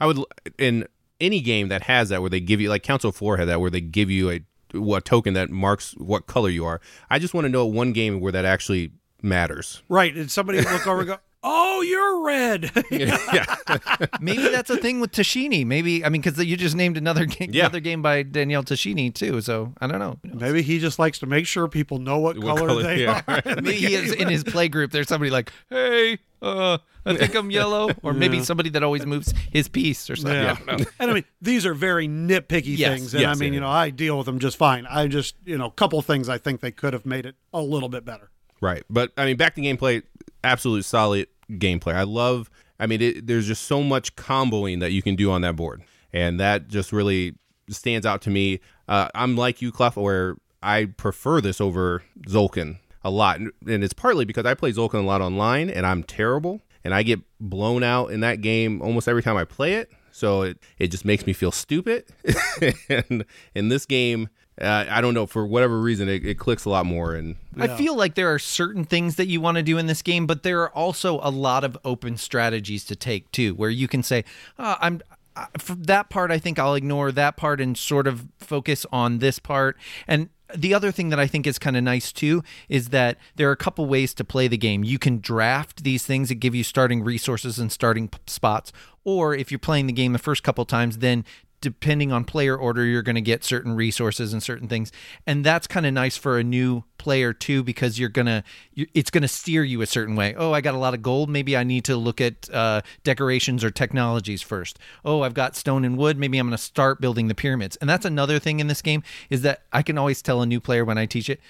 I would in any game that has that where they give you like Council Four had that where they give you a what token that marks what color you are. I just want to know one game where that actually matters. Right. And somebody look over go, "Oh, you're red." yeah. maybe that's a thing with Tascini maybe I mean because you just named another game Yeah. another game by Daniele Tascini too so I don't know Maybe he just likes to make sure people know what, What color, color- they yeah, are. right. the Maybe he is in his play group. There's somebody like, "Hey, uh, I think I'm yellow," or maybe Yeah. somebody that always moves his piece or something. Yeah. I and I mean, these are very nitpicky Yes, things. And I mean, yeah. you know, I deal with them just fine. I just, you know, a couple things I think they could have made it a little bit better. Right. But I mean, back to gameplay, absolute solid gameplay. I love. I mean, it, there's just so much comboing that you can do on that board, and that just really stands out to me. Uh, I'm like you, Clef, where I prefer this over Tzolk'in a lot, and it's partly because I play Tzolk'in a lot online, and I'm terrible, and I get blown out in that game almost every time I play it. So it, it just makes me feel stupid. and in this game, uh, I don't know for whatever reason, it, it clicks a lot more. And I feel like there are certain things that you want to do in this game, but there are also a lot of open strategies to take too, where you can say, oh, "I'm." I- For that part, I think I'll ignore that part and sort of focus on this part. And the other thing that I think is kind of nice too is that there are a couple ways to play the game. You can draft these things that give you starting resources and starting p- spots, or if you're playing the game the first couple times, then depending on player order, you're going to get certain resources and certain things, and that's kind of nice for a new player too because you're gonna you, it's gonna steer you a certain way. Oh, I got a lot of gold. Maybe I need to look at uh, decorations or technologies first. Oh, I've got stone and wood. Maybe I'm gonna start building the pyramids. And that's another thing in this game is that I can always tell a new player when I teach it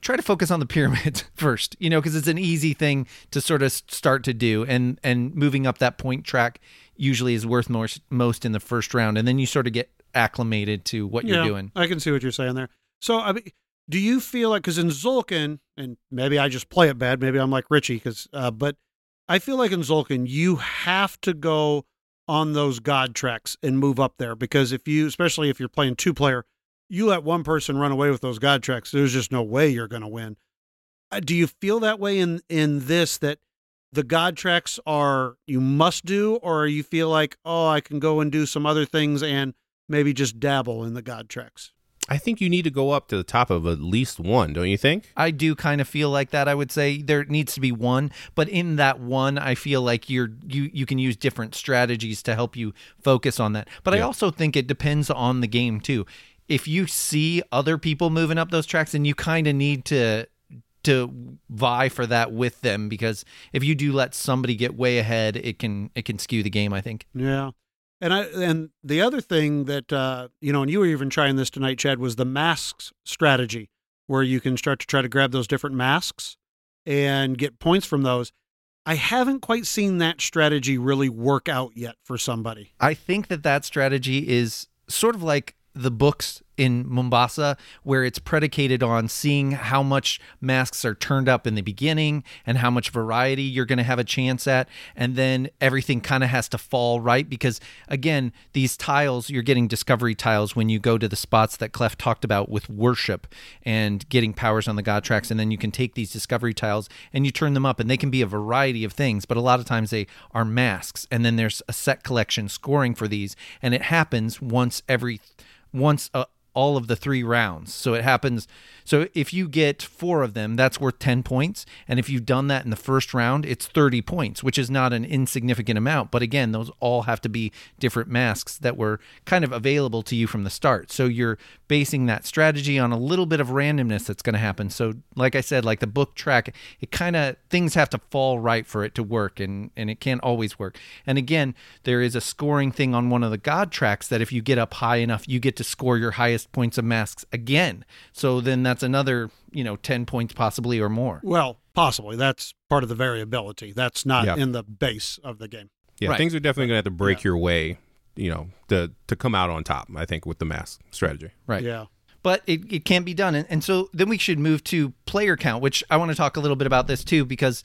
try to focus on the pyramids first you know because it's an easy thing to sort of start to do and and moving up that point track usually is worth most most in the first round and then you sort of get acclimated to what you're doing I can see what you're saying there. So, I mean, do you feel like, because in Tzolk'in, and maybe I just play it bad, maybe I'm like Richie, because, uh, but I feel like in Tzolk'in, you have to go on those god tracks and move up there because if you, especially if you're playing two player, you let one person run away with those god tracks, there's just no way you're going to win. Uh, do you feel that way in in this that the god tracks are you must do, or you feel like oh I can go and do some other things and maybe just dabble in the god tracks? I think you need to go up to the top of at least one, don't you think? I do kind of feel like that. I would say there needs to be one, but in that one, I feel like you're you you can use different strategies to help you focus on that. But I also think it depends on the game too. If you see other people moving up those tracks, and you kind of need to to vie for that with them because if you do let somebody get way ahead, it can it can skew the game. I think. Yeah. And I and the other thing that uh, you know, and you were even trying this tonight, Chad, was the masks strategy, where you can start to try to grab those different masks. and get points from those. I haven't quite seen that strategy really work out yet for somebody. I think that that strategy is sort of like the books in Mombasa, where it's predicated on seeing how much masks are turned up in the beginning and how much variety you're going to have a chance at. And then everything kind of has to fall right because, again, these tiles, you're getting discovery tiles when you go to the spots that Clef talked about with worship and getting powers on the God tracks. And then you can take these discovery tiles and you turn them up, and they can be a variety of things, but a lot of times they are masks. And then there's a set collection scoring for these, and it happens once every once uh, all of the three rounds. So it happens. So if you get four of them, that's worth 10 points. And if you've done that in the first round, it's 30 points, which is not an insignificant amount. But again, those all have to be different masks that were kind of available to you from the start. So you're basing that strategy on a little bit of randomness that's going to happen. So, like I said, like the book track, it kind of things have to fall right for it to work, and, and it can't always work. And again, there is a scoring thing on one of the God tracks that if you get up high enough, you get to score your highest points of masks again. So then that's another, you know, 10 points possibly or more. Well, possibly. That's part of the variability. That's not Yeah. in the base of the game. Yeah, Right. things are definitely going to have to break Yeah. your way, you know, to to come out on top. I think with the mask strategy. Right. Yeah. but it, it can be done. And, and so then we should move to player count, which I want to talk a little bit about this too, because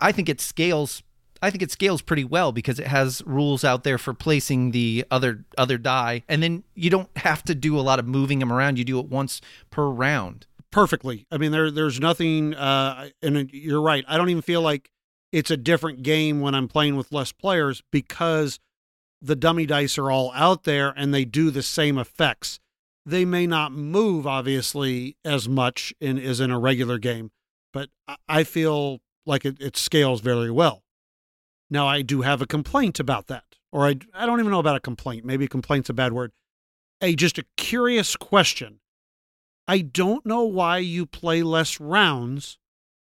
I think it scales. I think it scales pretty well because it has rules out there for placing the other other die, and then you don't have to do a lot of moving them around. You do it once per round. perfectly. I mean, there there's nothing, uh, and you're right. I don't even feel like it's a different game when I'm playing with less players because the dummy dice are all out there and they do the same effects. They may not move obviously as much in as in a regular game, but I- feel like it, it scales very well. Now I do have a complaint about that, or I I don't even know about a complaint. Maybe complaint's a bad word. A just a curious question. I don't know why you play less rounds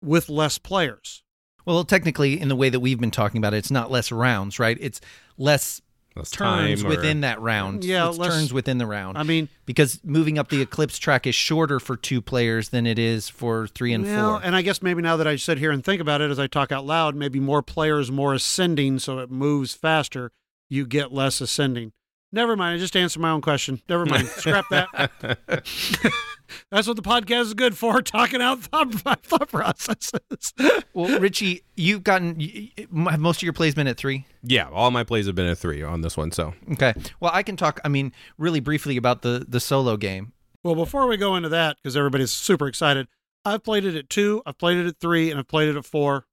with less players. Well, technically, in the way that we've been talking about it, it's not less rounds, right? It's less Less turns time or- within that round. Yeah, it's less- turns within the round. I mean, because moving up the eclipse track is shorter for two players than it is for three and well, four. and I guess maybe now that I sit here and think about it as I talk out loud, maybe more players, more ascending, so it moves faster. You get less ascending. Never mind. I just answered my own question. Never mind. Scrap that. That's what the podcast is good for, talking out thought, thought processes. Well, Richie, you've gotten you, you- have most of your plays been at three. Yeah, all my plays have been at three on this one. So Okay. Well, I can talk. I mean, really briefly about the the solo game. Well, before we go into that, because everybody's super excited, I've played it at two, I've played it at three, and I've played it at four,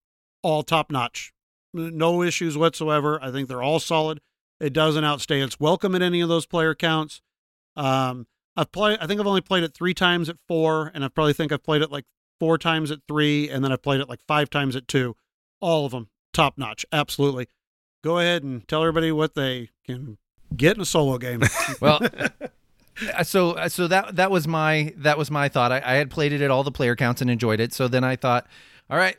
all top notch. No issues whatsoever. I think they're all solid. It doesn't outstay its welcome at any of those player counts. Um, I've played. I think I've only played it three times at four, and I probably think I've played it like four times at three, and then I've played it like five times at two. All of them top notch, absolutely. Go ahead and tell everybody what they can get in a solo game. Well, uh, so uh, so that that was my that was my thought. I, I had played it at all the player counts and enjoyed it. So then I thought, all right,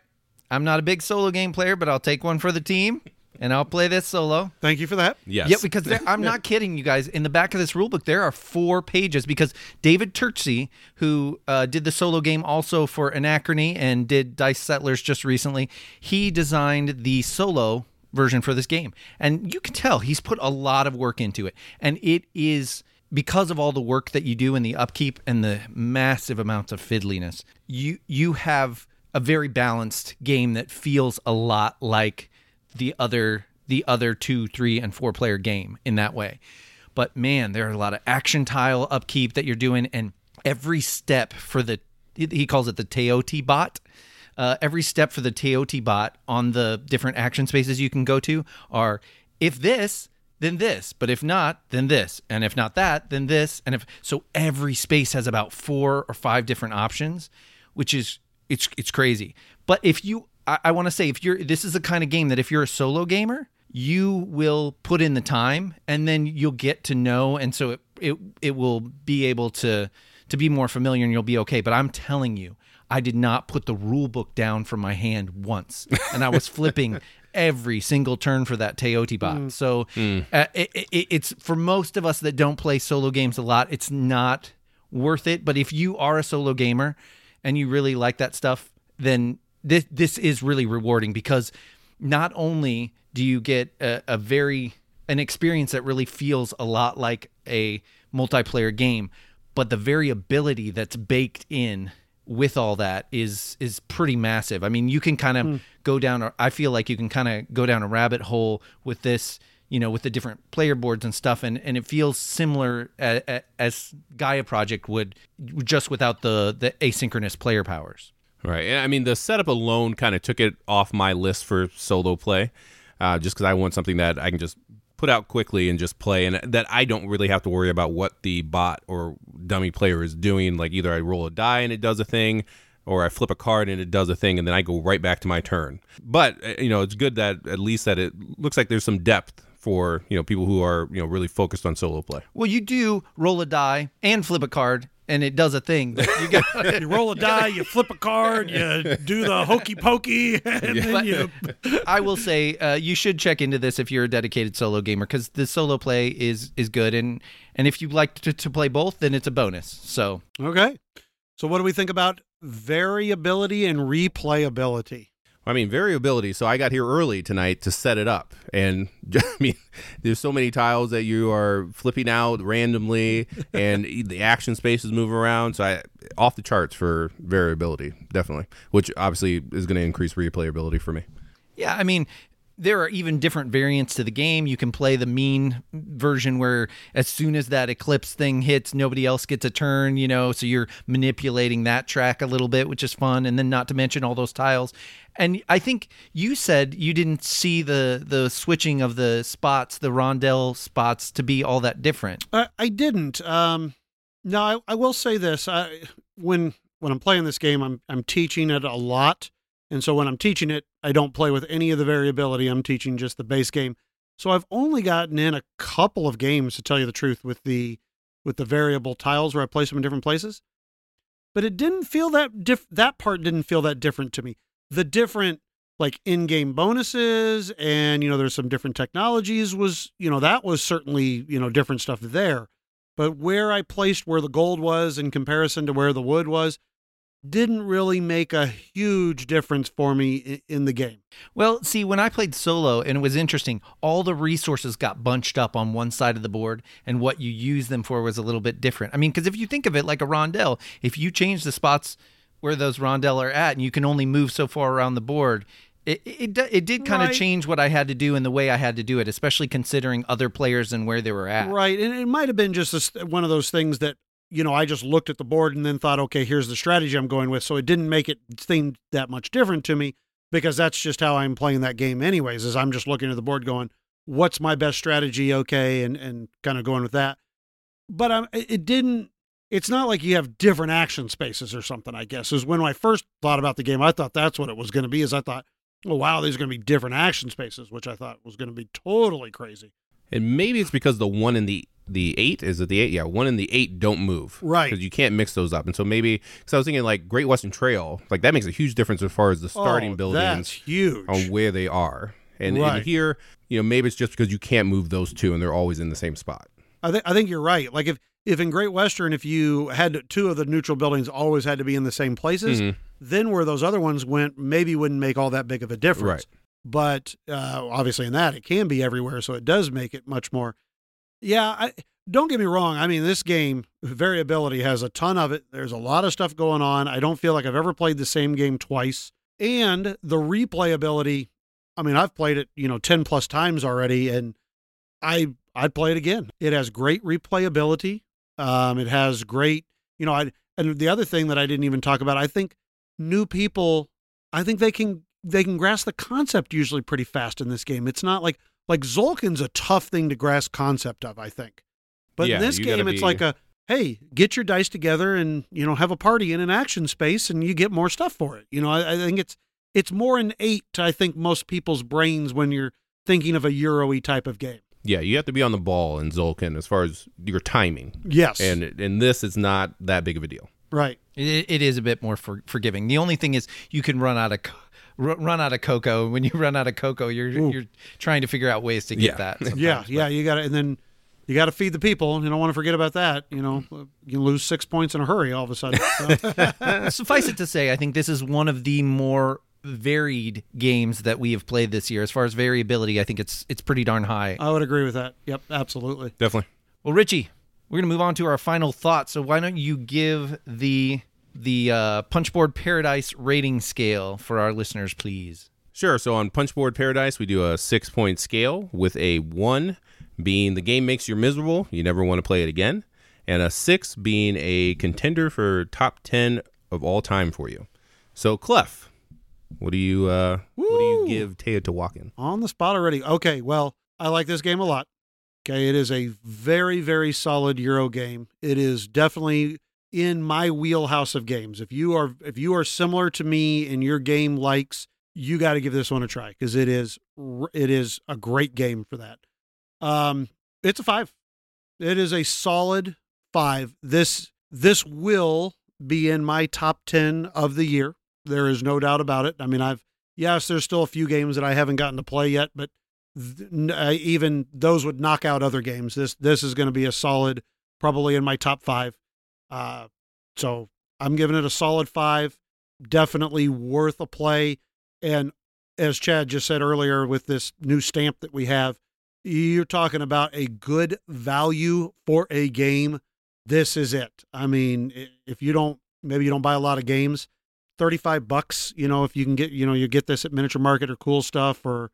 I'm not a big solo game player, but I'll take one for the team and I'll play this solo. Thank you for that. yes, Yeah, because there, I'm not kidding you guys. In the back of this rule book, there are four pages because David Turczi, who uh, did the solo game also for Anachrony and did Dice Settlers just recently, he designed the solo version for this game. And you can tell he's put a lot of work into it. And it is because of all the work that you do in the upkeep and the massive amounts of fiddliness, you you have a very balanced game that feels a lot like the other the other two, three, and four player game in that way. But man, there are a lot of action tile upkeep that you're doing, and every step for the he calls it the Teoti bot. Uh, every step for the Teoti bot on the different action spaces you can go to are if this, then this, but if not, then this, and if not that, then this, and if so, every space has about four or five different options, which is it's it's crazy. But if you, I, I want to say, if you're this is the kind of game that if you're a solo gamer, you will put in the time, and then you'll get to know, and so it it it will be able to to be more familiar, and you'll be okay. But I'm telling you. I did not put the rule book down from my hand once, and I was flipping every single turn for that Teoti bot. So uh, it, it, it's for most of us that don't play solo games a lot, it's not worth it. But if you are a solo gamer and you really like that stuff, then this this is really rewarding because not only do you get a, a very an experience that really feels a lot like a multiplayer game, but the variability that's baked in with all that is is pretty massive. I mean, you can kind of hmm. go down. I feel like you can kind of go down a rabbit hole with this. You know, with the different player boards and stuff, and, and it feels similar as, as Gaia Project would, just without the the asynchronous player powers. Right. And I mean, the setup alone kind of took it off my list for solo play, uh, just because I want something that I can just put out quickly and just play, and that I don't really have to worry about what the bot or dummy player is doing. Like either I roll a die and it does a thing, or I flip a card and it does a thing, and then I go right back to my turn. But uh, you know, it's good that at least that it looks like there's some depth for you know people who are you know really focused on solo play. Well, you do roll a die and flip a card, and it does a thing. You got You roll a die, you flip a card, you do the hokey pokey, and then you. I will say uh, you should check into this if you're a dedicated solo gamer because the solo play is is good, and and if you like to, to play both, then it's a bonus. So Okay. So, what do we think about variability and replayability? I mean, variability. So I got here early tonight to set it up. And I mean, there's so many tiles that you are flipping out randomly and the action spaces move around. So I, off the charts for variability, definitely, which obviously is going to increase replayability for me. yeah, I mean. There are even different variants to the game. You can play the mean version where as soon as that eclipse thing hits, nobody else gets a turn, you know, so you're manipulating that track a little bit, which is fun. And then not to mention all those tiles. And I think you said you didn't see the the switching of the spots, the rondel spots to be all that different. I, I didn't. Um, no, I, I will say this. I, when when I'm playing this game, I'm I'm teaching it a lot, and so when I'm teaching it, I don't play with any of the variability. I'm teaching just the base game. So I've only gotten in a couple of games to tell you the truth with the with the variable tiles where I place them in different places. But it didn't feel that diff- that part didn't feel that different to me. The different like in-game bonuses and you know there's some different technologies was you know that was certainly you know different stuff there but where i placed where the gold was in comparison to where the wood was didn't really make a huge difference for me in, the game Well, see, when I played solo, and it was interesting, all the resources got bunched up on one side of the board, and what you use them for was a little bit different. I mean, because if you think of it like a rondelle, if you change the spots where those rondelle are at, and you can only move so far around the board, it it, it did kind of Right. change what I had to do and the way I had to do it, especially considering other players and where they were at. right and it might have been just a, one of those things that you know i just looked at the board and then thought okay here's the strategy i'm going with. So it didn't make it seem that much different to me because that's just how i'm playing that game anyways is i'm just looking at the board going what's my best strategy? Okay and and kind of going with that. But um, it didn't it's not like you have different action spaces or something i guess is when i first thought about the game i thought that's what it was going to be is i thought oh wow these are going to be different action spaces which i thought was going to be totally crazy. And maybe it's because the one in the the eight is it the eight? Yeah, one and the eight don't move, Right. Because you can't mix those up. And so maybe because I was thinking like Great Western Trail, like that makes a huge difference as far as the starting oh, buildings that's huge on where they are. And, Right. and here, you know, maybe it's just because you can't move those two and they're always in the same spot. I think I think you're right. Like if if in Great Western, if you had two of the neutral buildings always had to be in the same places, Mhm. then where those other ones went maybe wouldn't make all that big of a difference. Right. But uh, obviously, in that it can be everywhere, so it does make it much more. Yeah, I, don't get me wrong. I mean, this game variability has a ton of it. There's a lot of stuff going on. I don't feel like I've ever played the same game twice, and the replayability. I mean, I've played it, you know, ten plus times already, and I I'd play it again. It has great replayability. Um, it has great, you know, I and the other thing that I didn't even talk about, I think new people, I think they can they can grasp the concept usually pretty fast in this game. It's not like like Tzolk'in's a tough thing to grasp concept of, I think. But Yeah, in this you gotta game, it's be- like a hey, get your dice together and you know have a party in an action space, and you get more stuff for it. You know, I, I think it's it's more innate to I think most people's brains when you're thinking of a Euro-y type of game. Yeah, you have to be on the ball in Tzolk'in as far as your timing. Yes, And and this, is not that big of a deal. right. It, it is a bit more for, forgiving. The only thing is you can run out of co- ru- run out of cocoa. When you run out of cocoa, you're Ooh. you're trying to figure out ways to get Yeah. that. Yeah, but- yeah, you got to, and then you got to feed the people. You don't want to forget about that. You know, you lose six points in a hurry all of a sudden. So, Suffice it to say, I think this is one of the more varied games that we have played this year. As far as variability, I think it's it's pretty darn high. I would agree with that. Yep, absolutely. Definitely. Well, Richie, we're gonna move on to our final thoughts. So why don't you give the the uh, Punchboard Paradise rating scale for our listeners, please? Sure. So on Punchboard Paradise, we do a six point scale with a one being the game makes you miserable, you never want to play it again, and a six being a contender for top 10 of all time for you. So, Clef, what do you uh, what do you Woo! give Teotihuacan? On the spot already. Okay, well, I like this game a lot. Okay, it is a very, very solid Euro game. It is definitely in my wheelhouse of games. If you are if you are similar to me in your game likes, you got to give this one a try because it is it is a great game for that. Um, it's a five. It is a solid five. This this will be in my top ten of the year. There is no doubt about it. I mean, I've yes, there's still a few games that I haven't gotten to play yet, but th- even those would knock out other games. This this is going to be a solid, probably in my top five. Uh, so I'm giving it a solid five. Definitely worth a play. And as Chad just said earlier, with this new stamp that we have, you're talking about a good value for a game. This is it. I mean, if you don't, maybe you don't buy a lot of games, 35 bucks, you know, if you can get, you know, you get this at Miniature Market or Cool Stuff or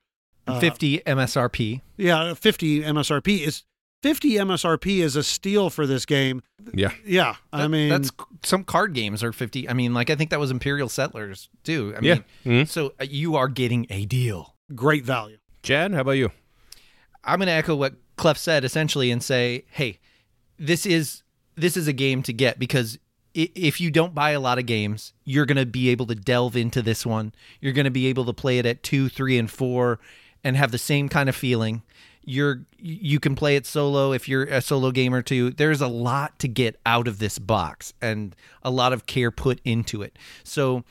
uh, 50 MSRP. yeah, 50 MSRP is 50 MSRP is a steal for this game. Yeah. Yeah, I That- mean, that's some card games are 50. I mean, like I think that was Imperial Settlers too. I Yeah. mean, Mhm. so uh, you are getting a deal. great value. Chad, how about you? I'm going to echo what Clef said essentially and say, "Hey, this is this is a game to get because if you don't buy a lot of games, you're going to be able to delve into this one. You're going to be able to play it at 2, 3 and 4 and have the same kind of feeling. You're you can play it solo if you're a solo gamer too. There's a lot to get out of this box and a lot of care put into it. So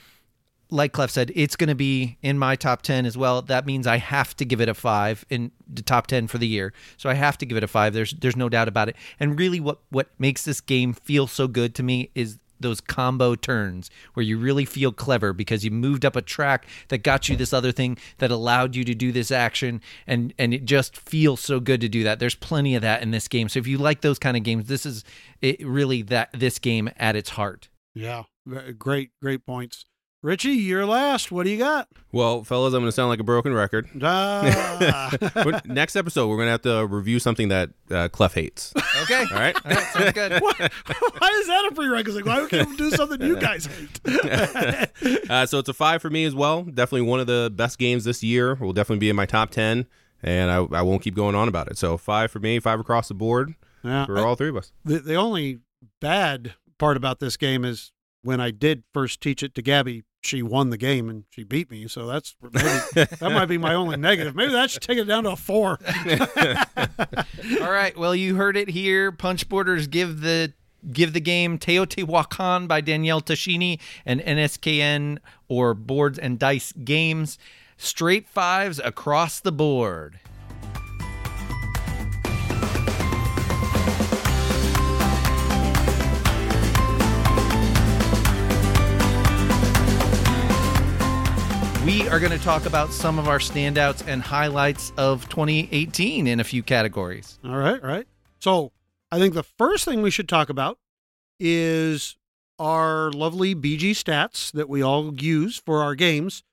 like Clef said, it's going to be in my top 10 as well. That means I have to give it a 5 in the top 10 for the year. So I have to give it a 5. There's there's no doubt about it. And really what what makes this game feel so good to me is those combo turns where you really feel clever because you moved up a track that got you this other thing that allowed you to do this action and and it just feels so good to do that. There's plenty of that in this game. So if you like those kind of games, this is it really that this game at its heart. Yeah, great, great points. Richie, you're last. What do you got? Well, fellas, I'm going to sound like a broken record. Ah. Next episode, we're going to have to review something that uh, Clef hates. Okay. All right. All right, sounds good. Why is that a prerequisite? Why can't we do something you guys hate? uh, so it's a five for me as well. Definitely one of the best games this year. Will definitely be in my top ten, and I, I won't keep going on about it. So five for me, five across the board yeah, for all three of us. the the only bad part about this game is when I did first teach it to Gabby, she won the game and she beat me. So that's maybe, that might be my only negative. Maybe that should take it down to a four. All right. Well, you heard it here. Punch Borders give the give the game Teotihuacan by Daniele Tascini and NSKN or Boards and Dice Games. Straight fives across the board. We are going to talk about some of our standouts and highlights of 2018 in a few categories. All right, right. So I think the first thing we should talk about is our lovely BG stats that we all use for our games.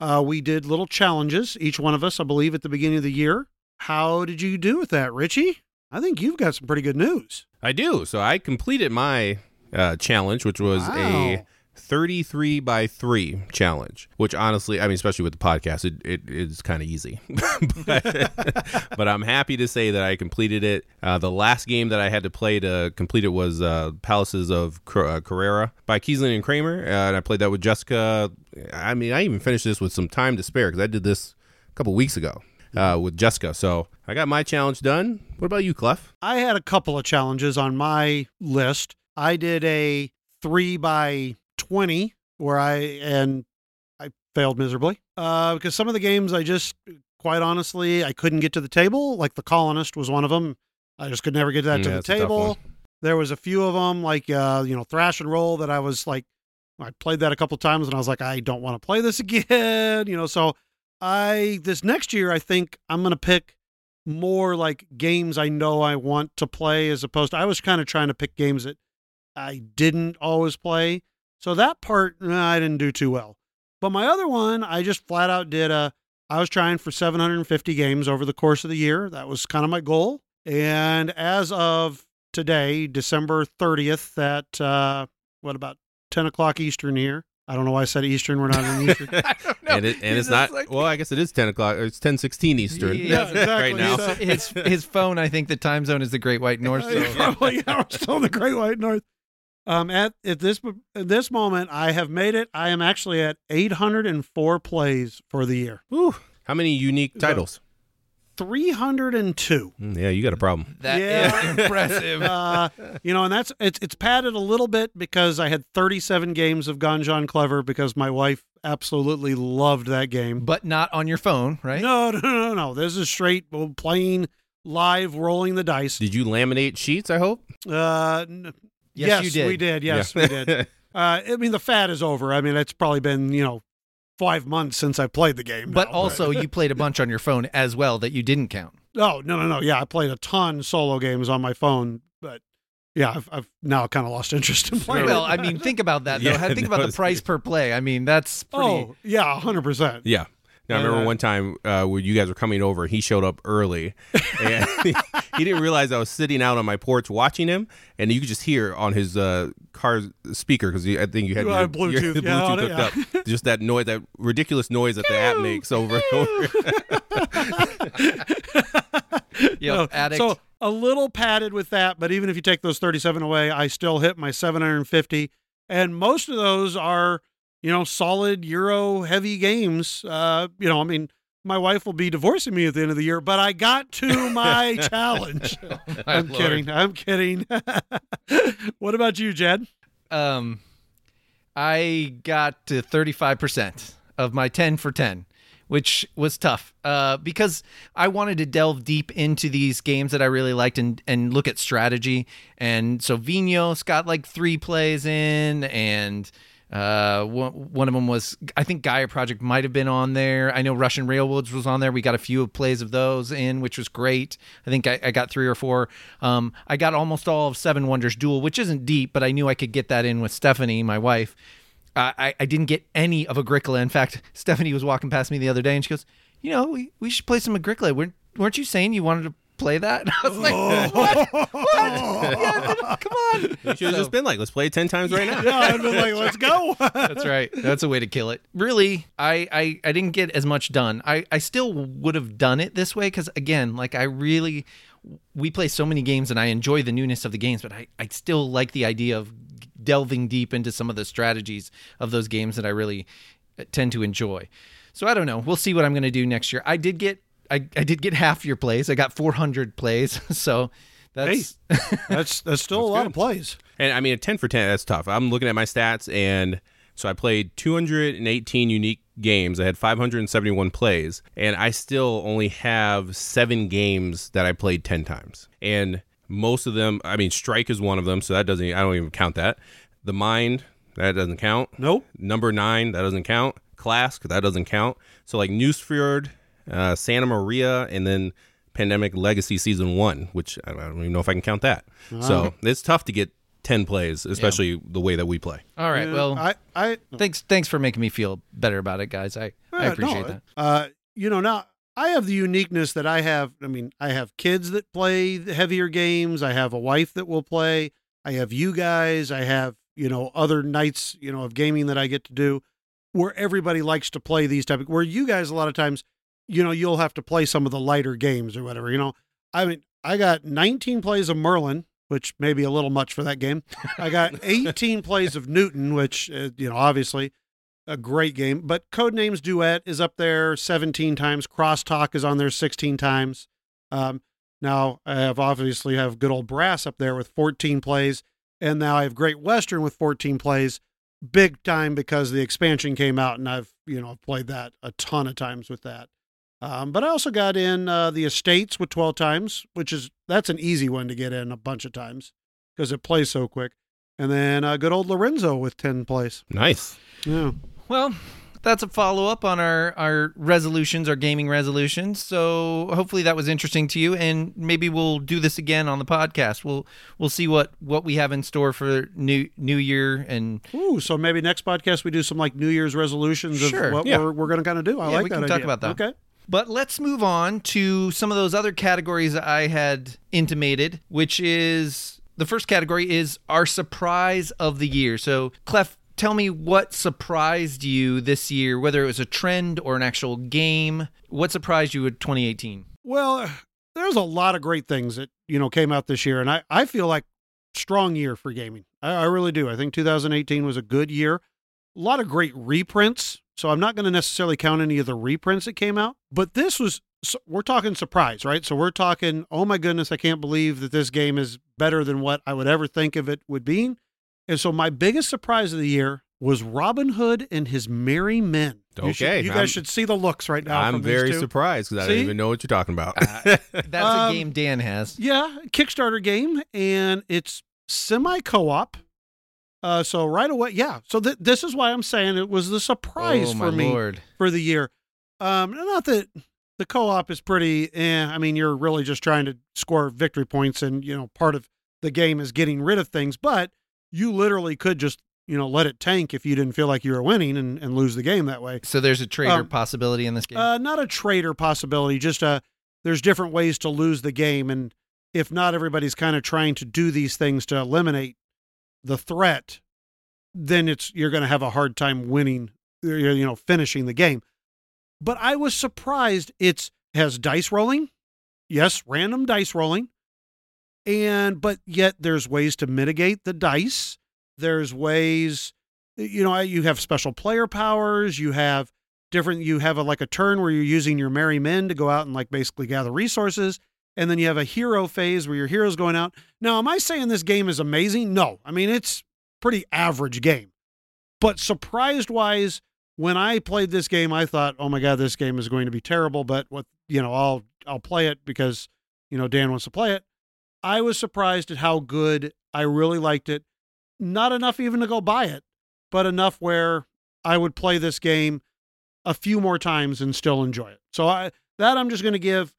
Uh, we did little challenges, each one of us, I believe, at the beginning of the year. How did you do with that, Richie? I think you've got some pretty good news. I do. So I completed my uh, challenge, which was Wow. a 33 by 3 challenge, which honestly, I mean, especially with the podcast, it, it is kind of easy. but, but I'm happy to say that I completed it. Uh, the last game that I had to play to complete it was uh, Palaces of Car- uh, Carrara by Kiesling and Kramer. Uh, and I played that with Jessica. I mean, I even finished this with some time to spare because I did this a couple weeks ago. Uh, with Jessica, so I got my challenge done. What about you, Clef? I had a couple of challenges on my list. I did a three by 20 where I, and I failed miserably uh, because some of the games I just, quite honestly, I couldn't get to the table. Like The Colonist was one of them. I just could never get that Yeah, to the that's a tough table. There was a few of them, like, uh, you know, Thrash and Roll, that I was like, I played that a couple times and I was like, I don't want to play this again, you know. So I this next year I think I'm gonna pick more like games I know I want to play as opposed to I was kind of trying to pick games that I didn't always play. So that part eh, I didn't do too well. But my other one, I just flat out did a I was trying for 750 games over the course of the year. That was kind of my goal. And as of today, December 30th, at uh, what about 10 o'clock Eastern here? I don't know why I said Eastern. We're not in Eastern. I don't know. and it, and it's not. like- well, I guess it is ten o'clock. It's ten sixteen Eastern Yeah, exactly. right now. So- his his phone, I think the time zone is the Great White North. So. Probably, yeah, we're still in the Great White North. Um, at at this at this moment, I have made it. I am actually at 804 plays for the year. Whew. How many unique titles? 302. Mm, yeah, you got a problem. That is Yeah. impressive. Uh, you know, and that's it's it's padded a little bit because I had 37 games of Ganz Schön Clever because my wife absolutely loved that game. but not on your phone, right? No, no, no, no. This is straight playing live, rolling the dice. Did you laminate sheets? I hope. Uh, n- Yes, you did. we did. Yes, Yeah. we did. Uh, I mean, the fad is over. I mean, it's probably been you know five months since I played the game. But now, also, you played a bunch on your phone as well that you didn't count. oh no, no, no. Yeah, I played a ton solo games on my phone, but yeah, I've, I've now kind of lost interest in playing. Well, I mean, think about that though. Yeah, think no, about the price per play. I mean, that's pretty. oh yeah, hundred percent. Yeah. Now, I remember Uh, one time uh, when you guys were coming over, he showed up early, and he, he didn't realize I was sitting out on my porch watching him, and you could just hear on his uh, car speaker because I think you had You your, Bluetooth, your yeah, on Bluetooth it, hooked up, just that noise, that ridiculous noise that the app makes over and over. Yep, No, addict. So a little padded with that, but even if you take those 37 away, I still hit my 750. And most of those are, you know, solid Euro heavy games. Uh, you know, I mean, my wife will be divorcing me at the end of the year, but I got to my challenge. My I'm Lord. kidding. I'm kidding. what about you, Jed? Um, I got to 35% of my 10 for 10, which was tough uh, because I wanted to delve deep into these games that I really liked and, and look at strategy. And so Vinhos got like three plays in, and uh, one, one of them was, I think Gaia Project might have been on there. I know Russian Railroads was on there. We got a few plays of those in, which was great. I think I, I got three or four. Um, I got almost all of Seven Wonders Duel, which isn't deep, but I knew I could get that in with Stephanie, my wife. I, I didn't get any of Agricola. In fact, Stephanie was walking past me the other day and she goes, You know, we, we should play some Agricola. Weren't, weren't you saying you wanted to play that? And I was like, What? What? Yeah, come on. You should have just been like, let's play it 10 times right now. Yeah, I'd been like, let's go. That's right. That's a way to kill it. Really, I I, I didn't get as much done. I, I still would have done it this way because again, like I really we play so many games and I enjoy the newness of the games, but I, I still like the idea of delving deep into some of the strategies of those games that I really uh, tend to enjoy. So I don't know. We'll see what I'm going to do next year. I did get I, I did get half your plays. I got 400 plays. So that's that's that's still a lot of plays. And I mean, a 10 for 10, that's tough. I'm looking at my stats, and so I played 218 unique games. I had 571 plays, and I still only have seven games that I played 10 times. And most of them, I mean, Strike is one of them, so that doesn't, I don't even count that. The Mind, that doesn't count. Nope. Number nine, that doesn't count. Klask, that doesn't count. So like Nusfjord, uh, Santa Maria, and then Pandemic Legacy Season One, which I don't even know if I can count that. So it's tough to get ten plays, especially the way that we play. all right. Well, I I thanks thanks for making me feel better about it, guys. I I appreciate no, that. Uh, you know, now I have the uniqueness that I have. I mean, I have kids that play heavier games. I have a wife that will play. I have you guys. I have you know other nights you know of gaming that I get to do, where everybody likes to play these type of. Where you guys a lot of times, you know, you'll have to play some of the lighter games or whatever. You know, I mean, I got 19 plays of Merlin. Which may be a little much for that game. I got 18 plays of Newton, which, uh, you know, obviously a great game. But Codenames Duet is up there 17 times. Crosstalk is on there 16 times. Um, now I have obviously have good old Brass up there with 14 plays, and now I have Great Western with 14 plays. Big time because the expansion came out, and I've you know I've played that a ton of times with that. Um, but I also got in uh, the Estates with 12 times, which is that's an easy one to get in a bunch of times because it plays so quick. And then uh, good old Lorenzo with 10 plays. Nice. Yeah. Well, that's a follow up on our our resolutions, our gaming resolutions. So hopefully that was interesting to you, and maybe we'll do this again on the podcast. We'll we'll see what what we have in store for new New Year and Ooh, so maybe next podcast we do some like New Year's resolutions Sure, of what yeah. we're, we're going to kind of do. I Yeah, like we that can talk idea. about that. Okay. But let's move on to some of those other categories I had intimated, which is the first category is our surprise of the year. So, Clef, tell me what surprised you this year, whether it was a trend or an actual game. What surprised you in 2018? Well, there's a lot of great things that you know came out this year, and I I feel like strong year for gaming. I, I really do. I think 2018 was a good year. A lot of great reprints. So I'm not going to necessarily count any of the reprints that came out, but this was so we're talking surprise, right? So we're talking, oh my goodness, I can't believe that this game is better than what I would ever think of it would be. And so my biggest surprise of the year was Robin Hood and his Merry Men. You should- Okay, you guys should see the looks right now. I'm from these very two. surprised because I See? don't even know what you're talking about. That's Um, a game Dan has. Yeah, Kickstarter game, and it's semi co-op. Uh, so right away, yeah. So th- this is why I'm saying it was the surprise oh, for me lord. for the year. Um, not that the co-op is pretty. Eh, I mean, you're really just trying to score victory points, and you know, part of the game is getting rid of things. But you literally could just you know let it tank if you didn't feel like you were winning and, and lose the game that way. So there's a trader Um, possibility in this game. Uh, not a traitor possibility, just uh there's different ways to lose the game, and if not everybody's kind of trying to do these things to eliminate the threat, then it's you're going to have a hard time winning, you know, finishing the game. But I was surprised. It's has dice rolling, yes, random dice rolling, and but yet there's ways to mitigate the dice. There's ways, you know, you have special player powers. You have different you have a like a turn where you're using your merry men to go out and like basically gather resources and then you have a hero phase where your hero's going out. Now am i saying this game is amazing? No. I mean it's pretty average game. But surprised wise when i played this game i thought oh my god this game is going to be terrible but what you know i'll i'll play it because you know dan wants to play it. I was surprised at how good i really liked it. Not enough even to go buy it but enough where i would play this game a few more times and still enjoy it. So I that I'm just going to give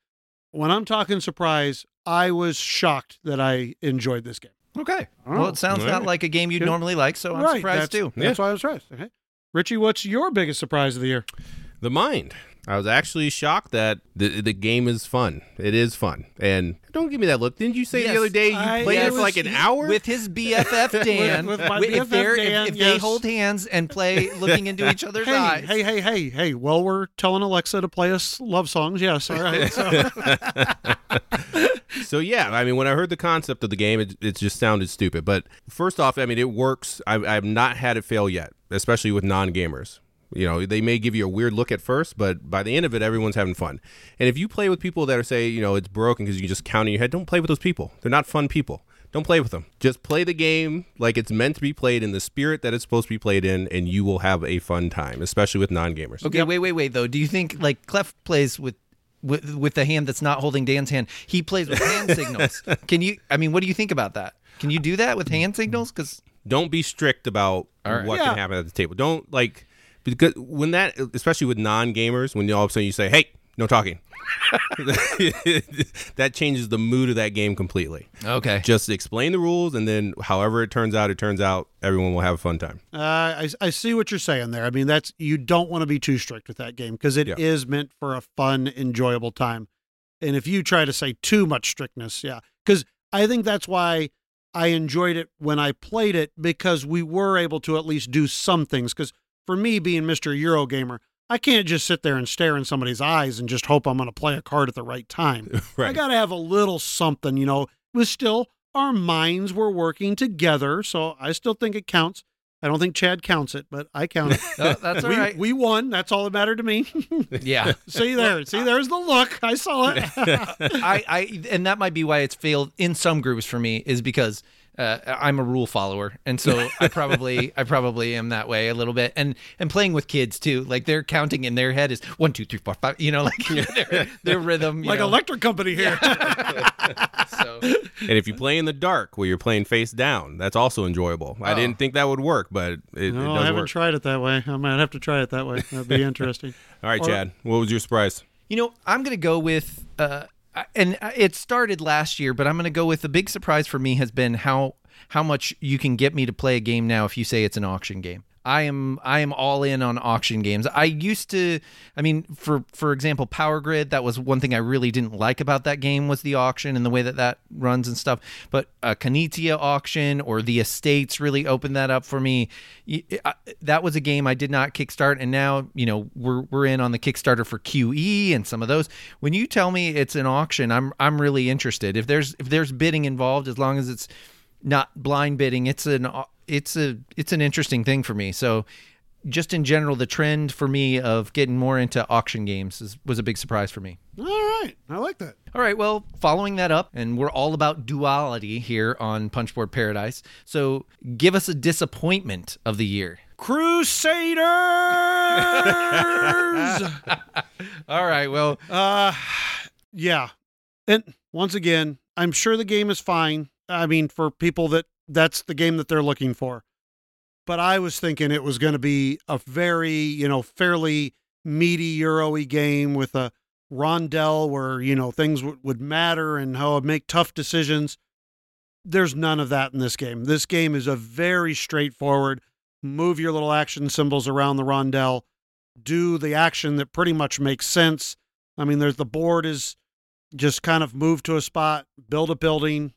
when I'm talking surprise, I was shocked that I enjoyed this game. okay. Oh, well, it sounds all not like a game you'd Good. normally like, so I'm right, surprised that's, too. That's why I was surprised. Okay. Richie, what's your biggest surprise of the year? the mind. I was actually shocked that the the game is fun. It is fun, and don't give me that look. Didn't you say Yes, the other day you I- played it it for like an hour? with his BFF Dan. with my Wi- if BFF if- Dan, if, they yes. hold hands and play looking into each other's Hey, eyes. hey, hey, hey, hey. Well, we're telling Alexa to play us love songs. Yes. All right. So, so yeah, I mean, when I heard the concept of the game, it, it just sounded stupid. But first off, I mean, it works. I've, I've not had it fail yet, especially with non gamers. You know, they may give you a weird look at first, but by the end of it, everyone's having fun. And if you play with people that are say, you know, it's broken because you just count in your head, don't play with those people. They're not fun people. Don't play with them. Just play the game like it's meant to be played in the spirit that it's supposed to be played in, and you will have a fun time, especially with non gamers. Okay, wait, wait, wait. Though, do you think like Clef plays with with with the hand that's not holding Dan's hand? He plays with hand signals. Can you? I mean, what do you think about that? Can you do that with hand signals? Because don't be strict about All right. what Yeah. can happen at the table. Don't like because when that, especially with non-gamers, when you all of a sudden you say, "Hey, no talking," that changes the mood of that game completely. okay, Just explain the rules, and then however it turns out, it turns out. Everyone will have a fun time. Uh, I, I see what you're saying there. I mean, that's you don't want to be too strict with that game because it is Yeah. meant for a fun, enjoyable time. And if you try to say too much strictness, yeah, because I think that's why I enjoyed it when I played it because we were able to at least do some things. Because for me, being Mr. Eurogamer, I can't just sit there and stare in somebody's eyes and just hope I'm going to play a card at the right time. I got to have a little something, you know. It was still our minds were working together, so I still think it counts. I don't think Chad counts it, but I count it. Oh, that's all we, right. we won. That's all that mattered to me. yeah, see there. See, there's the look. I saw it. I, I, and that might be why it's failed in some groups for me is because uh, I'm a rule follower, and so I probably I probably am that way a little bit. And and playing with kids too, like they're counting in their head is one, two, three, four, five. You know, like their, their rhythm. You like know. electric company here. So And if you play in the dark where you're playing face down, that's also enjoyable. I didn't think that would work, but it, it no, does I haven't work. tried it that way. I might have to try it that way. That'd be interesting. All right, Or- Chad, what was your surprise? You know, I'm going to go with, uh, and it started last year, but I'm going to go with the big surprise for me has been how how much you can get me to play a game now if you say it's an auction game. I am I am all in on auction games. I used to I mean for for example Power Grid that was one thing I really didn't like about that game was the auction and the way that that runs and stuff. But a Kanitia auction or the Estates really opened that up for me. That was a game I did not kickstart and now, you know, we're we're in on the Kickstarter for QE and some of those. When you tell me it's an auction, I'm I'm really interested. If there's if there's bidding involved as long as it's not blind bidding it's an it's a it's an interesting thing for me. So just in general the trend for me of getting more into auction games is, was a big surprise for me. All right, I like that. all right. Well following that up and we're all about duality here on punchboard paradise. So give us a disappointment of the year. Crusaders. all right. Well uh, yeah, and once again, I'm sure the game is fine. I mean, for people that that's the game that they're looking for. But I was thinking it was going to be a very, you know, fairly meaty Euro-y game with a rondel where, you know, things w- would matter and how I'd make tough decisions. There's none of that in this game. This game is a very straightforward move your little action symbols around the rondel, do the action that pretty much makes sense. I mean, there's the board is just kind of move to a spot, build a building,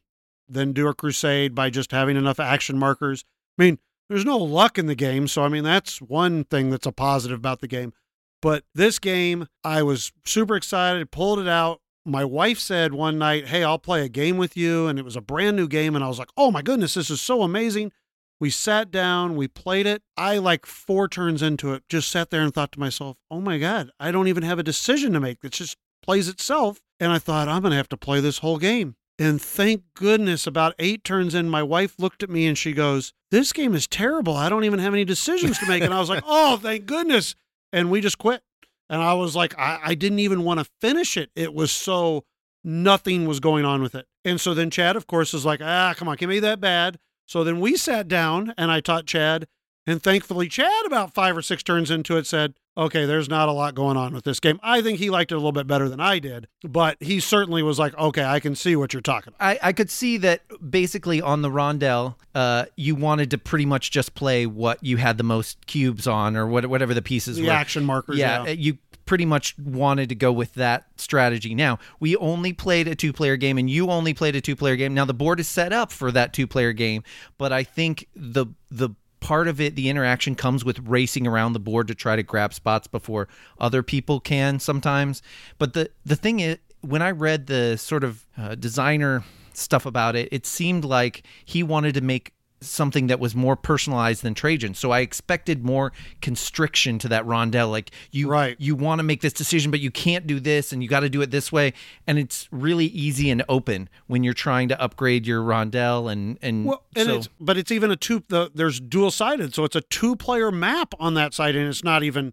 then do a crusade by just having enough action markers. I mean, there's no luck in the game, so I mean that's one thing that's a positive about the game. But this game, I was super excited, pulled it out. My wife said one night, "Hey, I'll play a game with you," and it was a brand new game, and I was like, "Oh my goodness, this is so amazing!" We sat down, we played it. I like four turns into it, just sat there and thought to myself, "Oh my god, I don't even have a decision to make. It just plays itself." And I thought, "I'm going to have to play this whole game." And thank goodness, about eight turns in, my wife looked at me and she goes, This game is terrible. I don't even have any decisions to make. And I was like, Oh, thank goodness. And we just quit. And I was like, I, I didn't even want to finish it. It was so nothing was going on with it. And so then Chad, of course, is like, Ah, come on, can be that bad. So then we sat down and I taught Chad. And thankfully, Chad, about five or six turns into it, said, okay, there's not a lot going on with this game. I think he liked it a little bit better than I did, but he certainly was like, okay, I can see what you're talking about. I, I could see that basically on the rondel, uh, you wanted to pretty much just play what you had the most cubes on or what, whatever the pieces The were. action markers. yeah, Yeah. you pretty much wanted to go with that strategy. Now, we only played a two player game and you only played a two player game. Now the board is set up for that two player game, but I think the the part of it the interaction comes with racing around the board to try to grab spots before other people can sometimes. But the the thing is when I read the sort of uh, designer stuff about it, it seemed like he wanted to make something that was more personalized than Trajan. So I expected more constriction to that rondel. Like you, Right. you want to make this decision, but you can't do this, and you got to do it this way. And it's really easy and open when you're trying to upgrade your rondel. And and Well, and so it's but it's even a two. The, there's dual sided, so it's a two player map on that side, and it's not even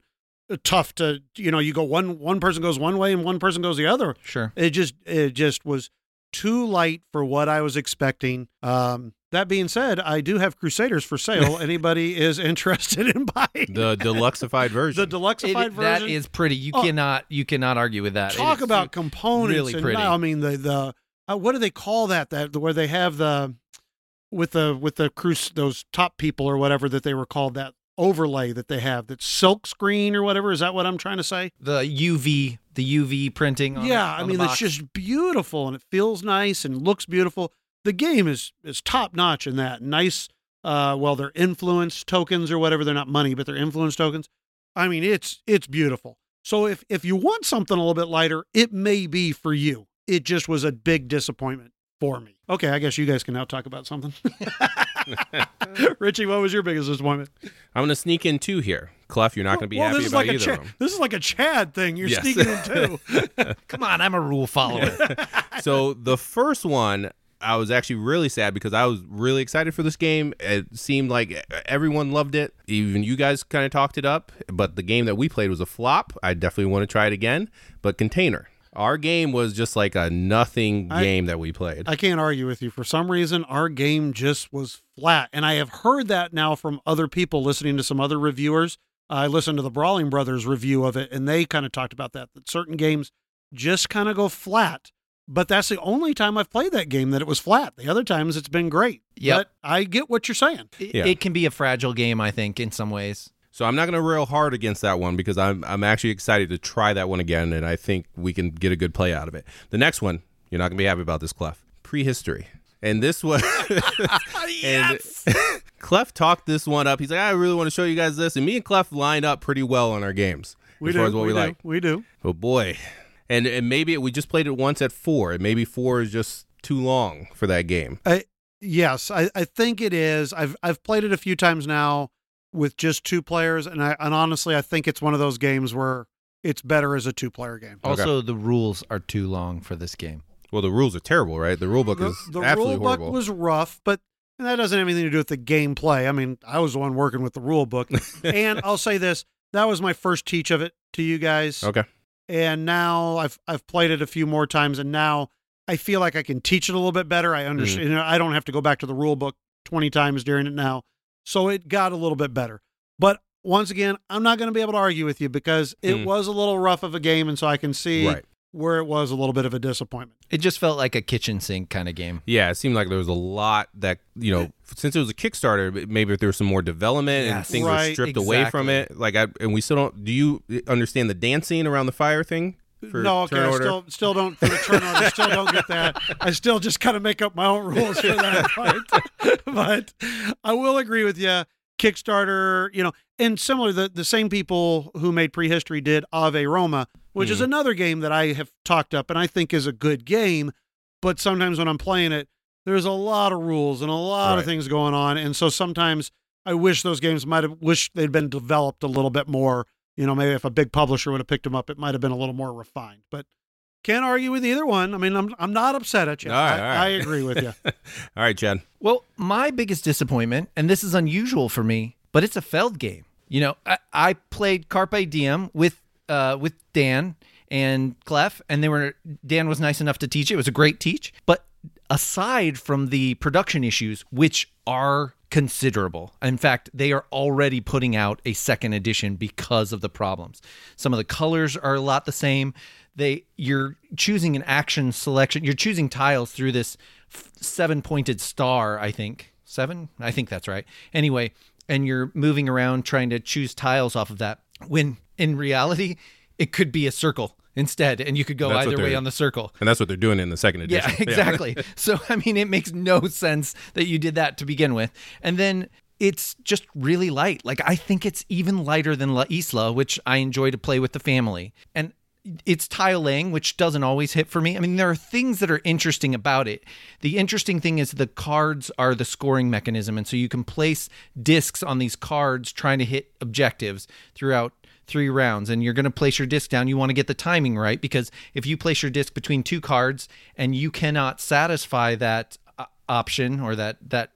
uh, tough to you know. You go one one person goes one way and one person goes the other. sure. It just it just was too light for what I was expecting. Um, that being said, I do have Crusaders for sale. Anybody is interested in buying The deluxeified version. the deluxeified It- version? that is pretty. You Oh. cannot you cannot argue with that. talk It's about components really and pretty. I mean the the uh, what do they call that that where they have the with the with the cruise those top people or whatever that they were called that overlay that they have that silk screen or whatever is that what I'm trying to say? the UV the UV printing. On, yeah, on I mean it's just beautiful and it feels nice and looks beautiful. The game is is top notch in that. Nice uh well they're influence tokens or whatever, they're not money, but they're influence tokens. I mean it's it's beautiful. So if if you want something a little bit lighter, it may be for you. It just was a big disappointment for me. Okay, I guess you guys can now talk about something. Richie, what was your biggest disappointment? I'm going to sneak in two here. Clef, you're not going to be well, happy this is about like a either Chad, of them. this is like a Chad thing. You're Yes. sneaking in two. come on. I'm a rule follower. so the first one, I was actually really sad because I was really excited for this game. It seemed like everyone loved it. Even you guys kind of talked it up. But the game that we played was a flop. I definitely want to try it again. But Container. Our game was just like a nothing I- game that we played. I can't argue with you. For some reason, our game just was flat. And I have heard that now from other people listening to some other reviewers. I listened to the Brawling Brothers review of it, and they kind of talked about that, that certain games just kind of go flat. But that's the only time I've played that game that it was flat. The other times it's been great. Yep. But I get what you're saying. It, Yeah. it can be a fragile game, I think, in some ways. So I'm not going to rail hard against that one because I'm I'm actually excited to try that one again, and I think we can get a good play out of it. The next one, you're not going to be happy about this, Clef. Prehistory, and this was and Clef talked this one up. He's like, I really want to show you guys this, and me and Clef lined up pretty well on our games We as do. far as what we, do. like. We do. But boy, and and maybe we just played it once at four, and maybe four is just too long for that game. I, Yes, I, I think it is. I've I've played it a few times now with just two players, and I and honestly, I think it's one of those games where it's better as a two player game. Okay. Also, the rules are too long for this game. Well, the rules are terrible, right? The rule book the, is the absolutely rule book horrible. was rough, but that doesn't have anything to do with the gameplay. I mean, I was the one working with the rule book, and I'll say this: that was my first teach of it to you guys, okay. and now I've I've played it a few more times, and now I feel like I can teach it a little bit better. I mm-hmm. understand. You know, I don't have to go back to the rule book twenty times during it now, so it got a little bit better. But once again, I'm not going to be able to argue with you because it Mm. was a little rough of a game, and so I can see Right. where it was a little bit of a disappointment. It just felt like a kitchen sink kind of game. Yeah, it seemed like there was a lot that you know, since it was a Kickstarter, maybe if there was some more development and Yes. things were Right, stripped away from it. Like, I and we still don't. Do you understand the dancing around the fire thing? No, okay, I still still don't for the turn order. still don't get that. I still just kind of make up my own rules for that but I will agree with you. Kickstarter, you know, and similar the the same people who made Prehistory did Ave Roma, which is Mhm. another game that I have talked up and I think is a good game. But sometimes when I'm playing it, there's a lot of rules and a lot of things going on, and so sometimes I wish those games might have wished they'd been developed a little bit more. You know, maybe if a big publisher would have picked them up, it might have been a little more refined. But can't argue with either one. I mean, I'm I'm not upset at you. All right, I, all right. I agree with you. All right, Chad. Well, my biggest disappointment, and this is unusual for me, but it's a Feld game. You know, I, I played Carpe Diem with uh, with Dan and Clef, and they were Dan was nice enough to teach it. It was a great teach, but aside from the production issues, which are considerable. In fact, they are already putting out a second edition because of the problems. Some of the colors are a lot the same. They you're choosing an action selection. You're choosing tiles through this f- seven-pointed star, I think. 7? I think that's right. Anyway, and you're moving around trying to choose tiles off of that when in reality it could be a circle instead and you could go That's either way on the circle. And that's what they're doing in the second edition. Yeah, exactly. so I mean, it makes no sense that you did that to begin with, and then it's just really light. Like I think it's even lighter than La Isla, which I enjoy to play with the family, and it's tile laying, which doesn't always hit for me. I mean, there are things that are interesting about it. The interesting thing is the cards are the scoring mechanism, and so you can place discs on these cards trying to hit objectives throughout three rounds and you're going to place your disc down you want to get the timing right because if you place your disc between two cards and you cannot satisfy that uh, option or that that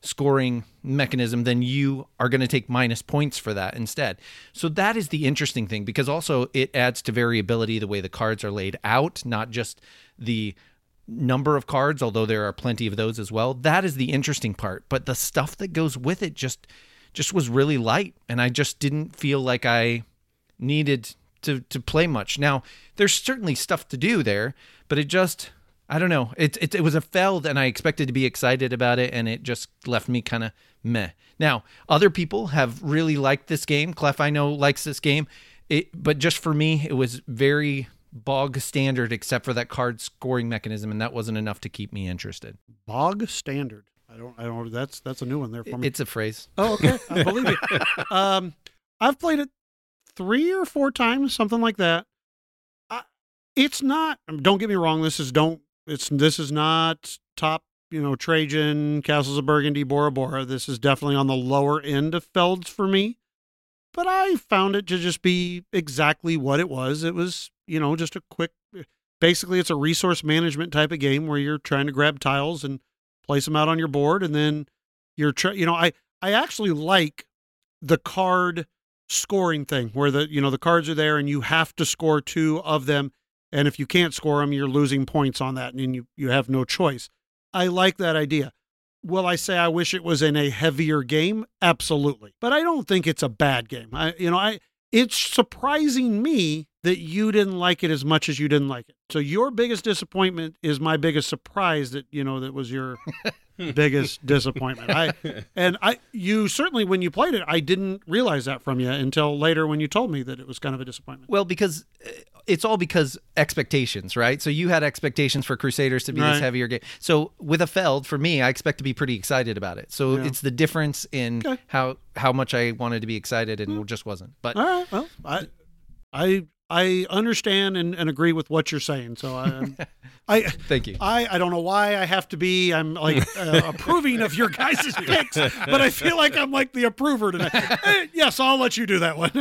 scoring mechanism then you are going to take minus points for that instead. So that is the interesting thing because also it adds to variability the way the cards are laid out not just the number of cards although there are plenty of those as well. That is the interesting part but the stuff that goes with it just just was really light and I just didn't feel like I needed to to play much. Now, there's certainly stuff to do there, but it just I don't know. It it, it was a feld and I expected to be excited about it and it just left me kind of meh. Now, other people have really liked this game. Clef I know likes this game. It but just for me it was very bog standard except for that card scoring mechanism and that wasn't enough to keep me interested. Bog standard. I don't. I don't. That's that's a new one there for me. It's a phrase. Oh, okay. I believe you. Um, I've played it three or four times, something like that. I, it's not. Don't get me wrong. This is don't. It's this is not top. You know, Trajan, Castles of Burgundy, Bora Bora. This is definitely on the lower end of Felds for me. But I found it to just be exactly what it was. It was, you know, just a quick, basically it's a resource management type of game where you're trying to grab tiles and place them out on your board, and then you're trying. You know, I I actually like the card scoring thing where the you know the cards are there and you have to score two of them and if you can't score them you're losing points on that and you you have no choice. I like that idea. Will i say i wish it was in a heavier game? Absolutely. But i don't think it's a bad game. I you know i it's surprising me that you didn't like it as much as you didn't like it so your biggest disappointment is my biggest surprise that you know that was your biggest disappointment. I and I you certainly when you played it, I didn't realize that from you until later when you told me that it was kind of a disappointment. Well, because uh, it's all because expectations, right? So you had expectations for Crusaders to be Right. this heavier game. So with a Feld, for me, I expect to be pretty excited about it. So Yeah. it's the difference in Okay. how how much I wanted to be excited and just wasn't. But All right, well, I I I understand and, and agree with what you're saying. So I I thank you. I, I don't know why I have to be. I'm like uh, approving of your guys' picks, but I feel like I'm like the approver tonight. Eh, yes, I'll let you do that one.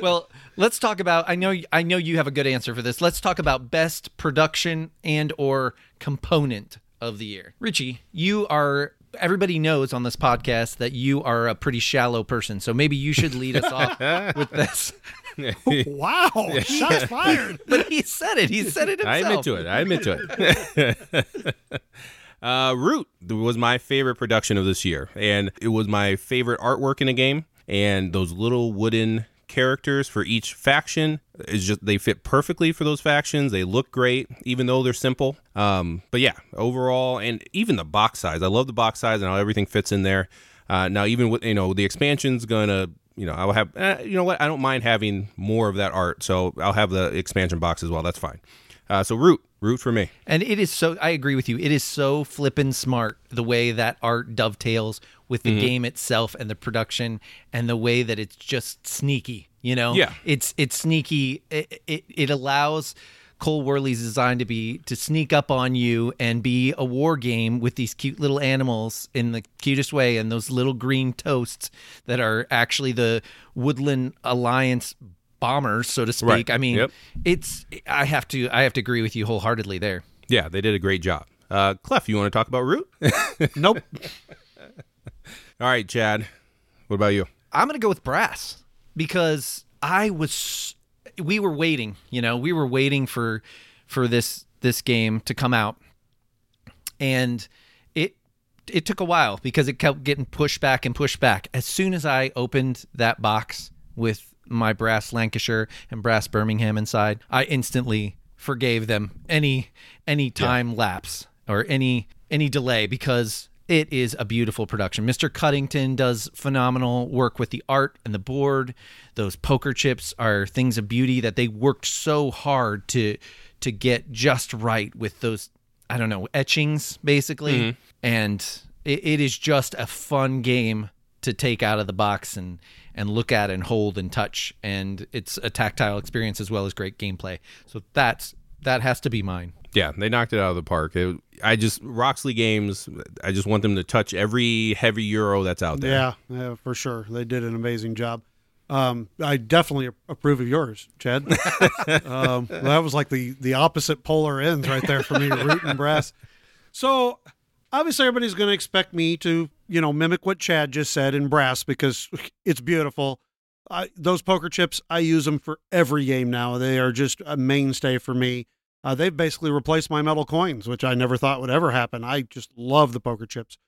well, let's talk about. I know. I know you have a good answer for this. Let's talk about best production and or component of the year. Richie, you are. Everybody knows on this podcast that you are a pretty shallow person, so maybe you should lead us off with this. wow, shots fired. But he said it. He said it himself. I admit to it. I admit to it. uh, Root was my favorite production of this year, and it was my favorite artwork in a game. And those little wooden characters for each faction is just they fit perfectly for those factions. They look great, even though they're simple. Um, but yeah, overall, and even the box size. I love the box size and how everything fits in there. Uh, now, even with you know the expansion's gonna you know, I'll have, eh, you know what? I don't mind having more of that art, so I'll have the expansion box as well. That's fine. Uh, so root, root for me. And it is so. I agree with you. It is so flippin' smart the way that art dovetails with Mm-hmm. the game itself and the production, and the way that it's just sneaky. You know, Yeah. it's it's sneaky. It it, it allows. Cole Wehrle's design to be to sneak up on you and be a war game with these cute little animals in the cutest way and those little green toasts that are actually the Woodland Alliance bombers, so to speak. Right. I mean, Yep. it's I have to I have to agree with you wholeheartedly there. Yeah, they did a great job. Uh, Clef, you want to talk about root? Nope. All right, Chad. What about you? I'm gonna go with brass because I was we were waiting, you know, we were waiting for for this this game to come out, and it it took a while because it kept getting pushed back and pushed back. As soon as I opened that box with my brass Lancashire and brass Birmingham inside, I instantly forgave them any any time lapse or any any delay because it is a beautiful production. Mr. Cuddington does phenomenal work with the art and the board. Those poker chips are things of beauty that they worked so hard to to get just right with those I don't know, etchings basically. Mm-hmm. And it, it is just a fun game to take out of the box and and look at and hold and touch and it's a tactile experience as well as great gameplay. So that's that has to be mine. Yeah, they knocked it out of the park. It, I just Roxley games. I just want them to touch every heavy euro that's out there. Yeah, yeah, for sure. They did an amazing job. Um, I definitely approve of yours, Chad. um, that was like the the opposite polar ends right there for me, root and brass. So obviously, everybody's going to expect me to, you know, mimic what Chad just said in brass because it's beautiful. I, those poker chips, I use them for every game now. They are just a mainstay for me. Uh, they've basically replaced my metal coins, which I never thought would ever happen. I just love the poker chips.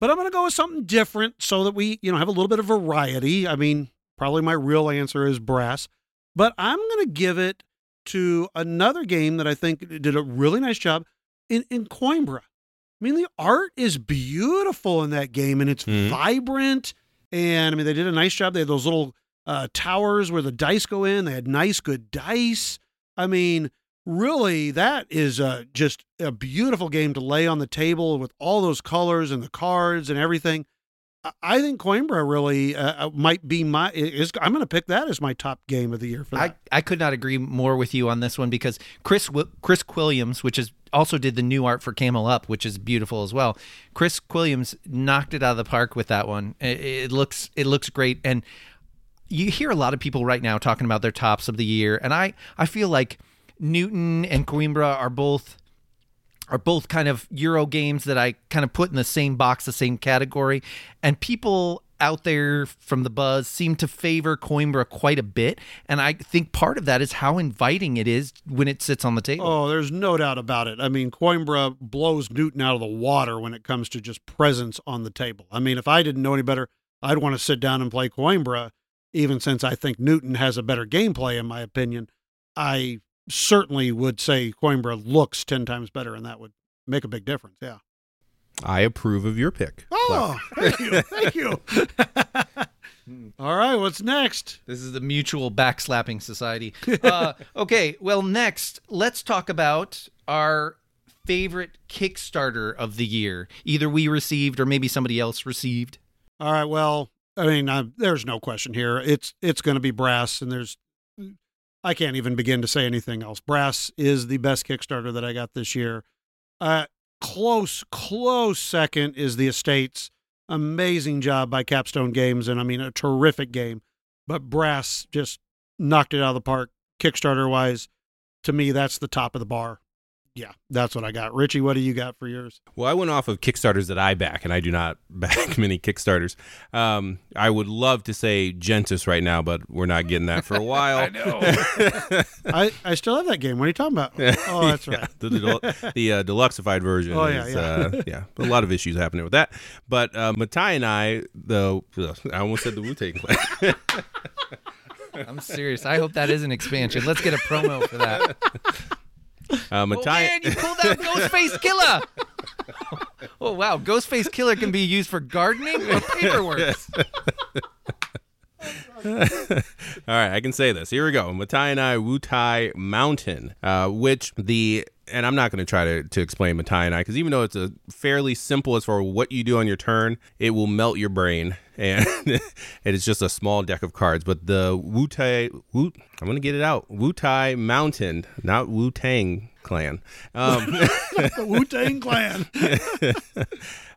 But I'm going to go with something different so that we, you know, have a little bit of variety. I mean, probably my real answer is brass, but I'm going to give it to another game that I think did a really nice job in in Coimbra. I mean, the art is beautiful in that game, and it's Mhm. vibrant. And I mean, they did a nice job. They had those little uh, towers where the dice go in. They had nice, good dice. I mean, really, that is uh, just a beautiful game to lay on the table with all those colors and the cards and everything. I- think Coimbra really uh, uh, might be my. Is I'm going to pick that as my top game of the year for that. I, I could not agree more with you on this one because Chris Chris Quilliams, which is also did the new art for Camel Up, which is beautiful as well. Chris Quilliams knocked it out of the park with that one. It, it looks it looks great, and you hear a lot of people right now talking about their tops of the year, and I I feel like Newton and Coimbra are both are both kind of Euro games that I kind of put in the same box, the same category. And people out there from the buzz seem to favor Coimbra quite a bit. And I think part of that is how inviting it is when it sits on the table. Oh, there's no doubt about it. I mean, Coimbra blows Newton out of the water when it comes to just presence on the table. I mean, if I didn't know any better, I'd want to sit down and play Coimbra, even since I think Newton has a better gameplay, in my opinion. I certainly would say Coimbra looks 10 times better, and that would make a big difference. Yeah. I approve of your pick. Oh, thank you. Thank you. All right, what's next? This is the Mutual Backslapping Society. Uh, okay, well, next, let's talk about our favorite Kickstarter of the year. Either we received or maybe somebody else received. All right, well, I mean, uh, there's no question here. It's it's going to be Brass, and there's I can't even begin to say anything else. Brass is the best Kickstarter that I got this year. Uh, close, close second is the Estates. Amazing job by Capstone Games, and I mean a terrific game. But Brass just knocked it out of the park, Kickstarter wise. To me, that's the top of the bar. Yeah, that's what I got. Richie, what do you got for yours? Well, I went off of Kickstarters that I back, and I do not back many Kickstarters. Um, I would love to say Gentes right now, but we're not getting that for a while. I know. I, I still have that game. What are you talking about? Oh, that's right. Yeah, the the, the uh, deluxeified version. Oh, yeah, is, yeah. Uh, yeah. A lot of issues happening with that. But uh, Mottainai, though, I almost said the Wu Tang Clan. I'm serious. I hope that is an expansion. Let's get a promo for that. Uh, Oh Matai. man, you pulled out Ghostface Killah. oh wow, Ghostface Killah can be used for gardening or paperwork. All right, I can say this. Here we go. Mottainai, Wutai Mountain, uh, which the and I'm not going to try to to explain Mottainai because even though it's a fairly simple as for what you do on your turn, it will melt your brain, and it is just a small deck of cards. But the Wutai, Wu, I'm going to get it out. Wutai Mountain, not Wu Tang Clan. Um, The Wu Tang Clan.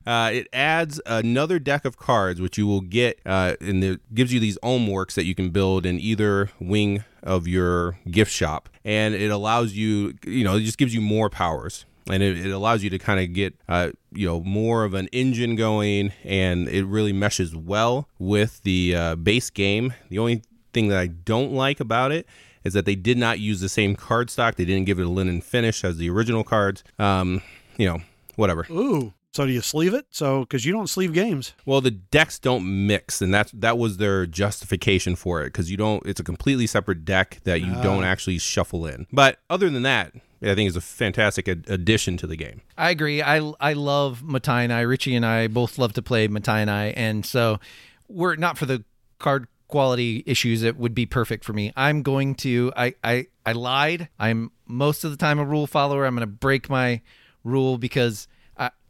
Uh, it adds another deck of cards, which you will get, uh, and it gives you these works that you can build in either wing of your gift shop, and it allows you, you know, it just gives you more powers. And it, it allows you to kind of get, uh, you know, more of an engine going, and it really meshes well with the uh, base game. The only thing that I don't like about it is that they did not use the same card stock. They didn't give it a linen finish as the original cards. Um, you know, whatever. Ooh. So do you sleeve it? So because you don't sleeve games. Well, the decks don't mix, and that's that was their justification for it because you don't. It's a completely separate deck that you don't ah. actually shuffle in. But other than that, I think it's a fantastic ad- addition to the game. I agree. I I love Mottainai. Richie and I both love to play Mottainai, and so we're not for the card quality issues. It would be perfect for me. I'm going to. I I I lied. I'm most of the time a rule follower. I'm going to break my rule because.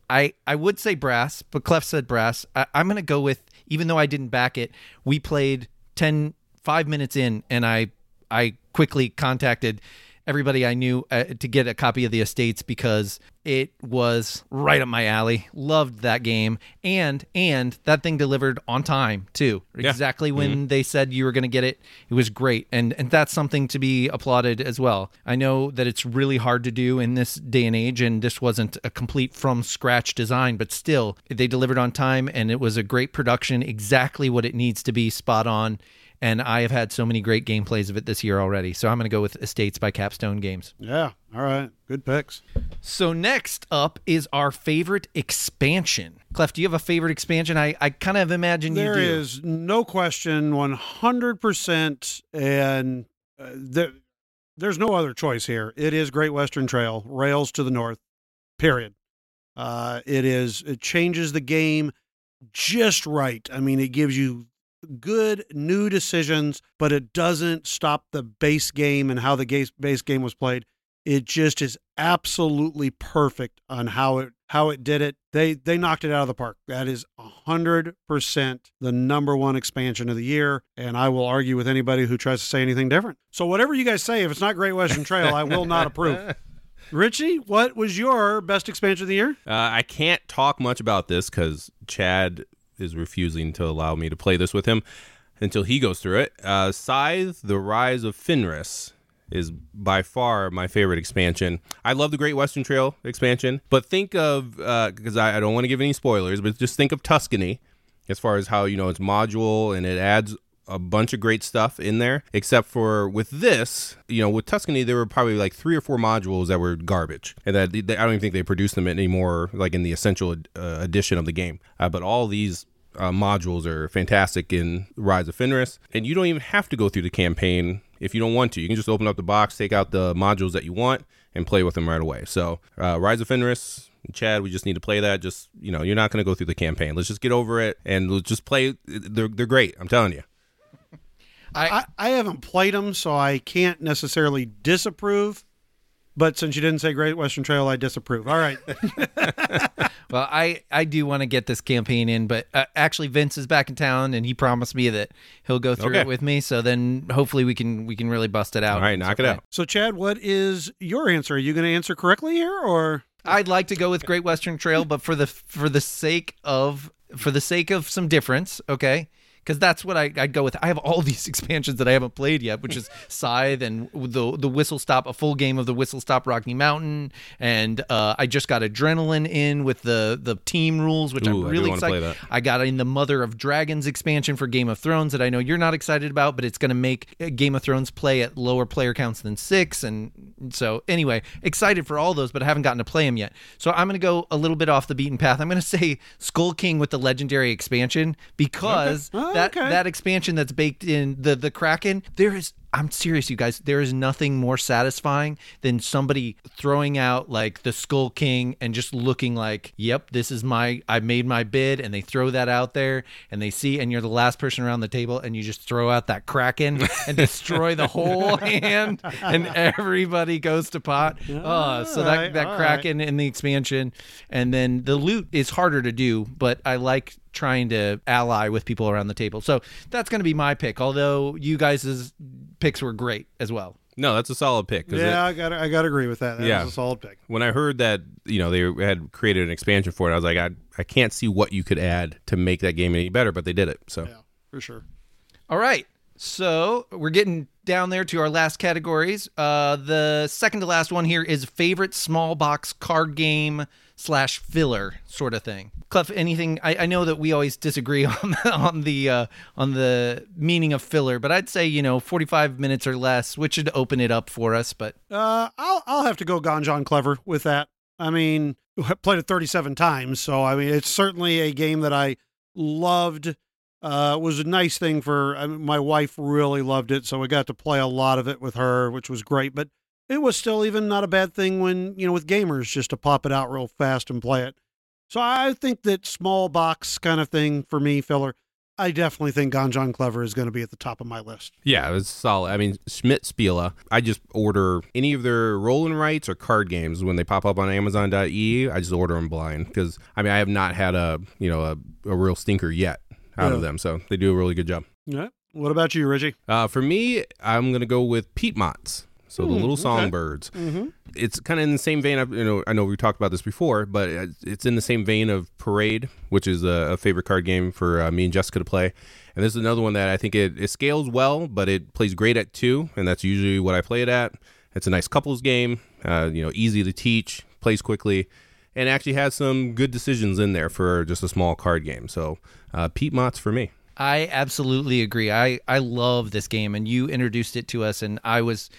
I, I, would say brass, but Clef said brass. I, I'm going to go with, even though I didn't back it, we played 10, five minutes in, and I I quickly contacted everybody I knew uh, to get a copy of the Estates because it was right up my alley. Loved that game, and and that thing delivered on time too. Exactly when they said you were going to get it. It was great, and and that's something to be applauded as well. I know that it's really hard to do in this day and age, and this wasn't a complete from scratch design, but still they delivered on time, and it was a great production, exactly what it needs to be, spot on and I have had so many great gameplays of it this year already. So I'm going to go with Estates by Capstone Games. Yeah. All right. Good picks. So next up is our favorite expansion. Clef, do you have a favorite expansion? I, I kind of imagine There you do. is no question, 100%. And uh, there, there's no other choice here. It is Great Western Trail, rails to the north, period. Uh, it is, it changes the game just right. I mean, it gives you good new decisions, but it doesn't stop the base game and how the ga- base game was played. It just is absolutely perfect on how it how it did it. They they knocked it out of the park. That is hundred percent the number one expansion of the year, and I will argue with anybody who tries to say anything different. So whatever you guys say, if it's not Great Western Trail, I will not approve. Richie, what was your best expansion of the year? Uh, I can't talk much about this because Chad is refusing to allow me to play this with him until he goes through it. Uh, Scythe: The Rise of Fenris is by far my favorite expansion. I love the Great Western Trail expansion, but think of because I, I don't want to give any spoilers, but just think of Tuscany as far as how you know it's module and it adds a bunch of great stuff in there. Except for with this, you know, with Tuscany, there were probably like three or four modules that were garbage, and that they, I don't even think they produce them anymore, like in the essential uh, edition of the game. Uh, but all these uh, modules are fantastic in Rise of Fenris, and you don't even have to go through the campaign if you don't want to. You can just open up the box, take out the modules that you want, and play with them right away. So, uh, Rise of Fenris, Chad, we just need to play that. Just you know, you're not going to go through the campaign. Let's just get over it and let's just play. They're they're great. I'm telling you. I, I haven't played them, so I can't necessarily disapprove. But since you didn't say Great Western Trail, I disapprove. All right. Well, I I do want to get this campaign in, but uh, actually Vince is back in town, and he promised me that he'll go through Okay. it with me. So then hopefully we can we can really bust it out. All right, knock it out. so, Chad, what is your answer? Are you going to answer correctly here, or I'd like to go with Great Western Trail, but for the for the sake of for the sake of some difference, okay? Because that's what I, I'd go with. I have all these expansions that I haven't played yet, which is Scythe and the the Whistle Stop, a full game of the Whistle Stop Rocky Mountain, and uh, I just got Adrenaline in with the the team rules, which Ooh, I'm really excited. I got in the Mother of Dragons expansion for Game of Thrones that I know you're not excited about, but it's going to make uh, Game of Thrones play at lower player counts than six. And so, anyway, excited for all those, but I haven't gotten to play them yet. So, I'm going to go a little bit off the beaten path. I'm going to say Skull King with the legendary expansion because Okay. That, okay. that expansion that's baked in the, the Kraken, there is. I'm serious, you guys. There is nothing more satisfying than somebody throwing out like the Skull King and just looking like, "Yep, this is my. I made my bid," and they throw that out there, and they see, and you're the last person around the table, and you just throw out that Kraken and destroy the whole hand, and everybody goes to pot. Oh, so that Alright, that. Kraken in the expansion, and then the loot is harder to do, but I like trying to ally with people around the table. So that's going to be my pick. Although you guys' picks were great as well. No, that's a solid pick. 'cause it- yeah, I got I got to agree with that. That Yeah. was a solid pick. when I heard that you know they had created an expansion for it, I was like, I I can't see what you could add to make that game any better, but they did it. So Yeah, for sure. All right. So we're getting down there to our last categories. Uh, the second to last one here is favorite small box card game slash filler sort of thing. Clef, anything? I, I know that we always disagree on the, on the uh, on the meaning of filler, but I'd say you know forty five minutes or less, which should open it up for us. But Uh, I'll I'll have to go Ganz Schön Clever with that. I mean, I played it 37 times, so I mean, it's certainly a game that I loved. Uh, it was a nice thing for I mean, my wife really loved it, so we got to play a lot of it with her, which was great. But it was still even not a bad thing when you know with gamers just to pop it out real fast and play it. So I think that small box kind of thing for me, filler. I definitely think Ganz Schön Clever is going to be at the top of my list. yeah, it was solid. I mean, Schmidt Spiele. I just order any of their rolling rights or card games when they pop up on Amazon.e. I just order them blind because I mean I have not had a you know a, a real stinker yet out of them, so they do a really good job. Yeah. What about you, Reggie? Uh, for me, I'm gonna go with Pete Piepmatz. So the Hmm, little okay. songbirds. Mm-hmm. It's kind of in the same vein. Of, you know, I know we talked about this before, but it's- it's in the same vein of Parade, which is a, a favorite card game for uh, me and Jessica to play. And this is another one that I think it, it scales well, but it plays great at two, and that's usually what I play it at. It's a nice couples game. Uh, you know, easy to teach, plays quickly, and actually has some good decisions in there for just a small card game. So, uh, Piepmatz for me. I absolutely agree. I I love this game, and you introduced it to us, and I was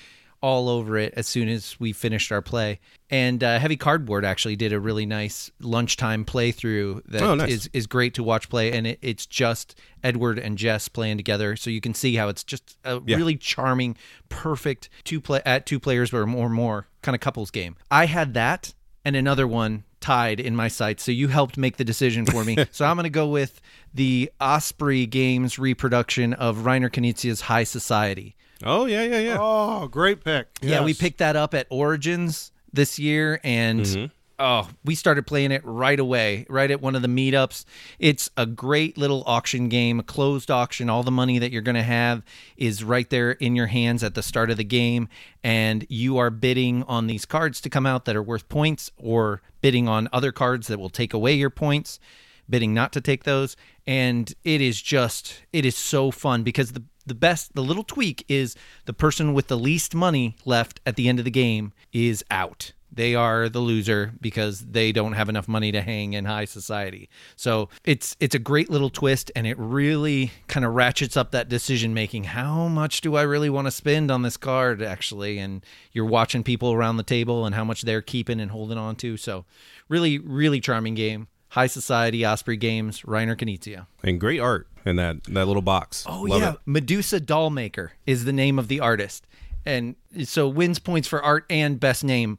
all over it as soon as we finished our play. And uh, Heavy Cardboard actually did a really nice lunchtime playthrough that is Oh, nice. is great to watch play, and it, it's just Edward and Jess playing together, so you can see how it's just a Yeah. really charming, perfect two play at two players or more more kind of couples game. I had that and another one tied in my sights. So you helped make the decision for me. so I'm going to go with the Osprey Games reproduction of Reiner Knizia's High Society. Oh yeah, yeah, yeah. Oh, great pick. Yeah, we picked that up at Origins this year and mm-hmm. oh, we started playing it right away, right at one of the meetups. It's a great little auction game, a closed auction. All the money that you're going to have is right there in your hands at the start of the game and you are bidding on these cards to come out that are worth points or bidding on other cards that will take away your points. Bidding not to take those. And it is just, it is so fun because the, the best, the little tweak is the person with the least money left at the end of the game is out they are the loser because they don't have enough money to hang in high society. So it's it's a great little twist and it really kind of ratchets up that decision making. How much do I really want to spend on this card actually? And you're watching people around the table and how much they're keeping and holding on to. So really, really charming game. High Society, Osprey Games, Reiner Knizia. And great art in that, that little box. Oh, Love yeah. it. Medusa Dollmaker is the name of the artist and so wins points for art and best name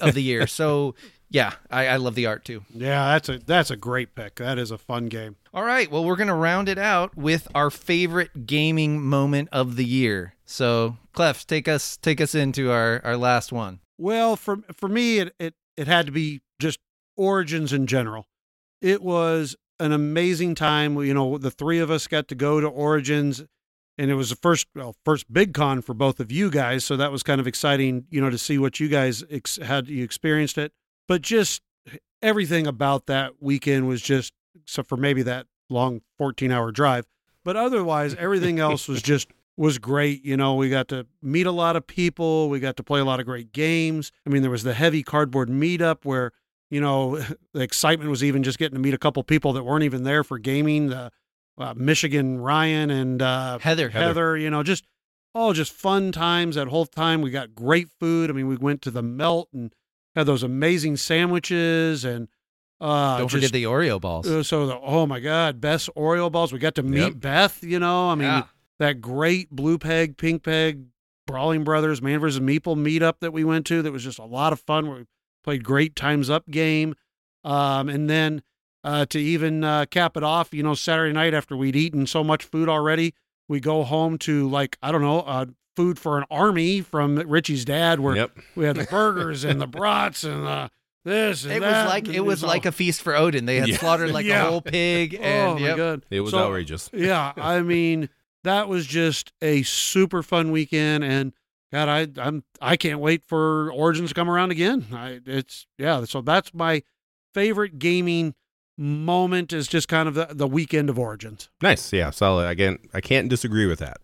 of the year. So yeah, I, I love the art too. Yeah, that's a that's a great pick. That is a fun game. All right, well we're gonna round it out with our favorite gaming moment of the year. So Clef, take us take us into our our last one. Well, for for me, it it it had to be just Origins in general. It was an amazing time. You know, the three of us got to go to Origins and it was the first well first big con for both of you guys so that was kind of exciting you know to see what you guys ex- had you experienced it but just everything about that weekend was just except for maybe that long 14 hour drive but otherwise everything else was just was great you know we got to meet a lot of people we got to play a lot of great games i mean there was the heavy cardboard meetup where you know the excitement was even just getting to meet a couple people that weren't even there for gaming the uh, Michigan Ryan and uh, Heather. Heather, you know, just all just fun times that whole time. We got great food. I mean, we went to the Melt and had those amazing sandwiches and uh, Don't just, forget the Oreo balls. uh, so the oh my god, best Oreo balls. We got to meet Yep. Beth. You know, I mean Yeah. that great Blue Peg, Pink Peg, Brawling Brothers, Man vs. Meeple meetup that we went to. That was just a lot of fun. Where we played great times up game, um, and then uh, to even uh, cap it off, you know, Saturday night after we'd eaten so much food already, we go home to like I don't know, uh, food for an army from Richie's dad, where Yep. we had the burgers and the brats and uh, this. And It was like it was all- like a feast for Odin. They had Yeah. slaughtered like Yeah. a whole pig, and oh my yep. god, It was So- outrageous. yeah, I mean that was just a super fun weekend, and God, I I'm I can't wait for Origins to come around again. I it's yeah, so that's my favorite gaming moment is just kind of the, the weekend of Origins. Nice. Yeah, solid. Again, I can't disagree with that.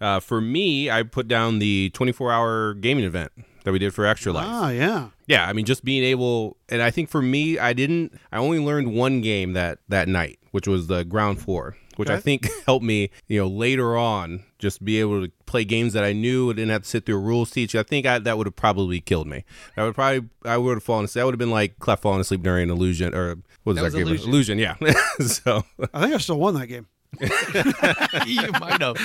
Uh, for me, I put down the 24 hour gaming event that we did for Extra Life. Ah, yeah, Yeah, I mean, just being able, and I think for me, I didn't, I only learned one game that that night, which was the ground floor, which I think helped me, you know, later on, just be able to play games that I knew, and didn't have to sit through a rules teach. I think I, that would have probably killed me. I would probably, I would have fallen asleep. That would have been like Clef falling asleep during an Illusion, or what was That that, was game? Illusion. Illusion, yeah. so, I think I still won that game. you might have.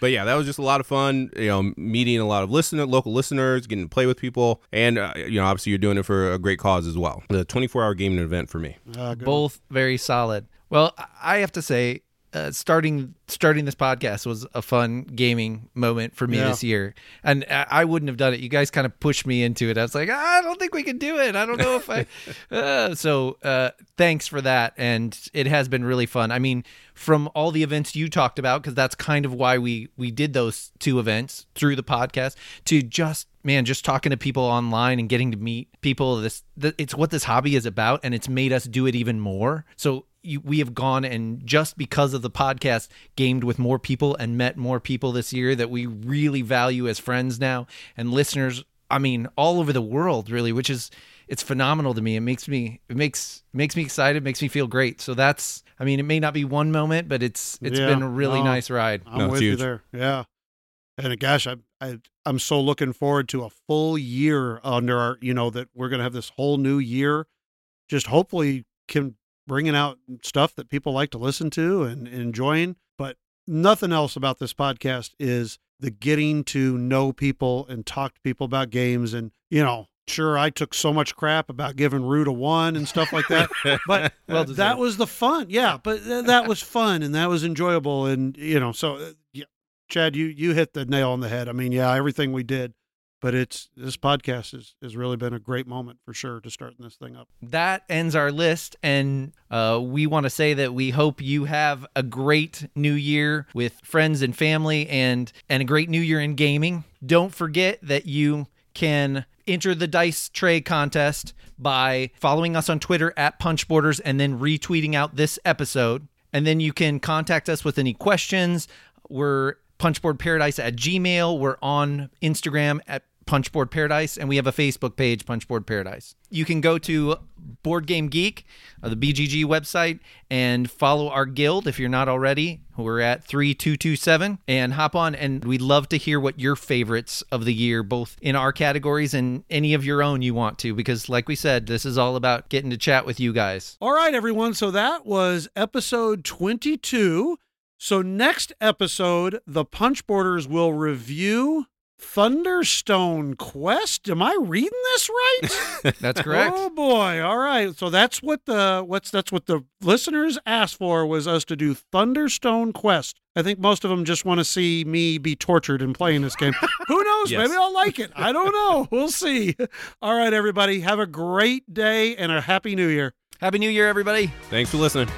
But yeah, that was just a lot of fun. You know, meeting a lot of listener, local listeners, getting to play with people, and uh, you know, obviously you're doing it for a great cause as well. The 24 hour gaming event for me. Uh, good. Both very solid. Well, I have to say, uh, starting starting this podcast was a fun gaming moment for me Yeah. this year, and I, I wouldn't have done it. You guys kind of pushed me into it. I was like, I don't think we can do it. I don't know if I. Uh, so uh, thanks for that, and it has been really fun. I mean, from all the events you talked about, because that's kind of why we we did those two events through the podcast to just man, just talking to people online and getting to meet people. This th- it's what this hobby is about, and it's made us do it even more. So you, we have gone and just because of the podcast, gamed with more people and met more people this year that we really value as friends now and listeners. I mean, all over the world, really, which is it's phenomenal to me. It makes me it makes makes me excited, makes me feel great. So that's I mean, it may not be one moment, but it's it's Yeah, been a really no. nice ride. I'm No, it's with you there. Yeah. And gosh, I, I I'm so looking forward to a full year under our, you know, that we're gonna have this whole new year. Just hopefully can bringing out stuff that people like to listen to and, and enjoying. But nothing else about this podcast is the getting to know people and talk to people about games. And you know, sure, I took so much crap about giving Root a one and stuff like that, but Well that was the fun. Yeah, but th- that was fun and that was enjoyable. And you know, so uh, yeah, Chad, you you hit the nail on the head. I mean, yeah, everything we did, but it's this podcast has has really been a great moment for sure to starting this thing up. that ends our list and uh, we want to say that we hope you have a great new year with friends and family and and a great new year in gaming don't forget that you can enter the dice tray contest by following us on Twitter at Punchboarders and then retweeting out this episode. And then you can contact us with any questions. We're Punchboard Paradise at Gmail. We're on Instagram at Punchboard Paradise, and we have a Facebook page, Punchboard Paradise. You can go to Board Game Geek, uh, the BGG website, and follow our guild if you're not already. We're at 3227 and hop on. And we'd love to hear what your favorites of the year, both in our categories and any of your own you want to, because like we said, this is all about getting to chat with you guys. All right, everyone. So that was episode 22. So next episode, the Punchboarders will review Thunderstone Quest. Am I reading this right? That's correct. Oh boy! All right, so that's what the what's that's what the listeners asked for was us to do Thunderstone Quest. I think most of them just want to see me be tortured in playing this game. Who knows? Yes. Maybe I'll like it. I don't know. We'll see. All right, everybody, have a great day and a happy New Year. Happy New Year, everybody. Thanks for listening.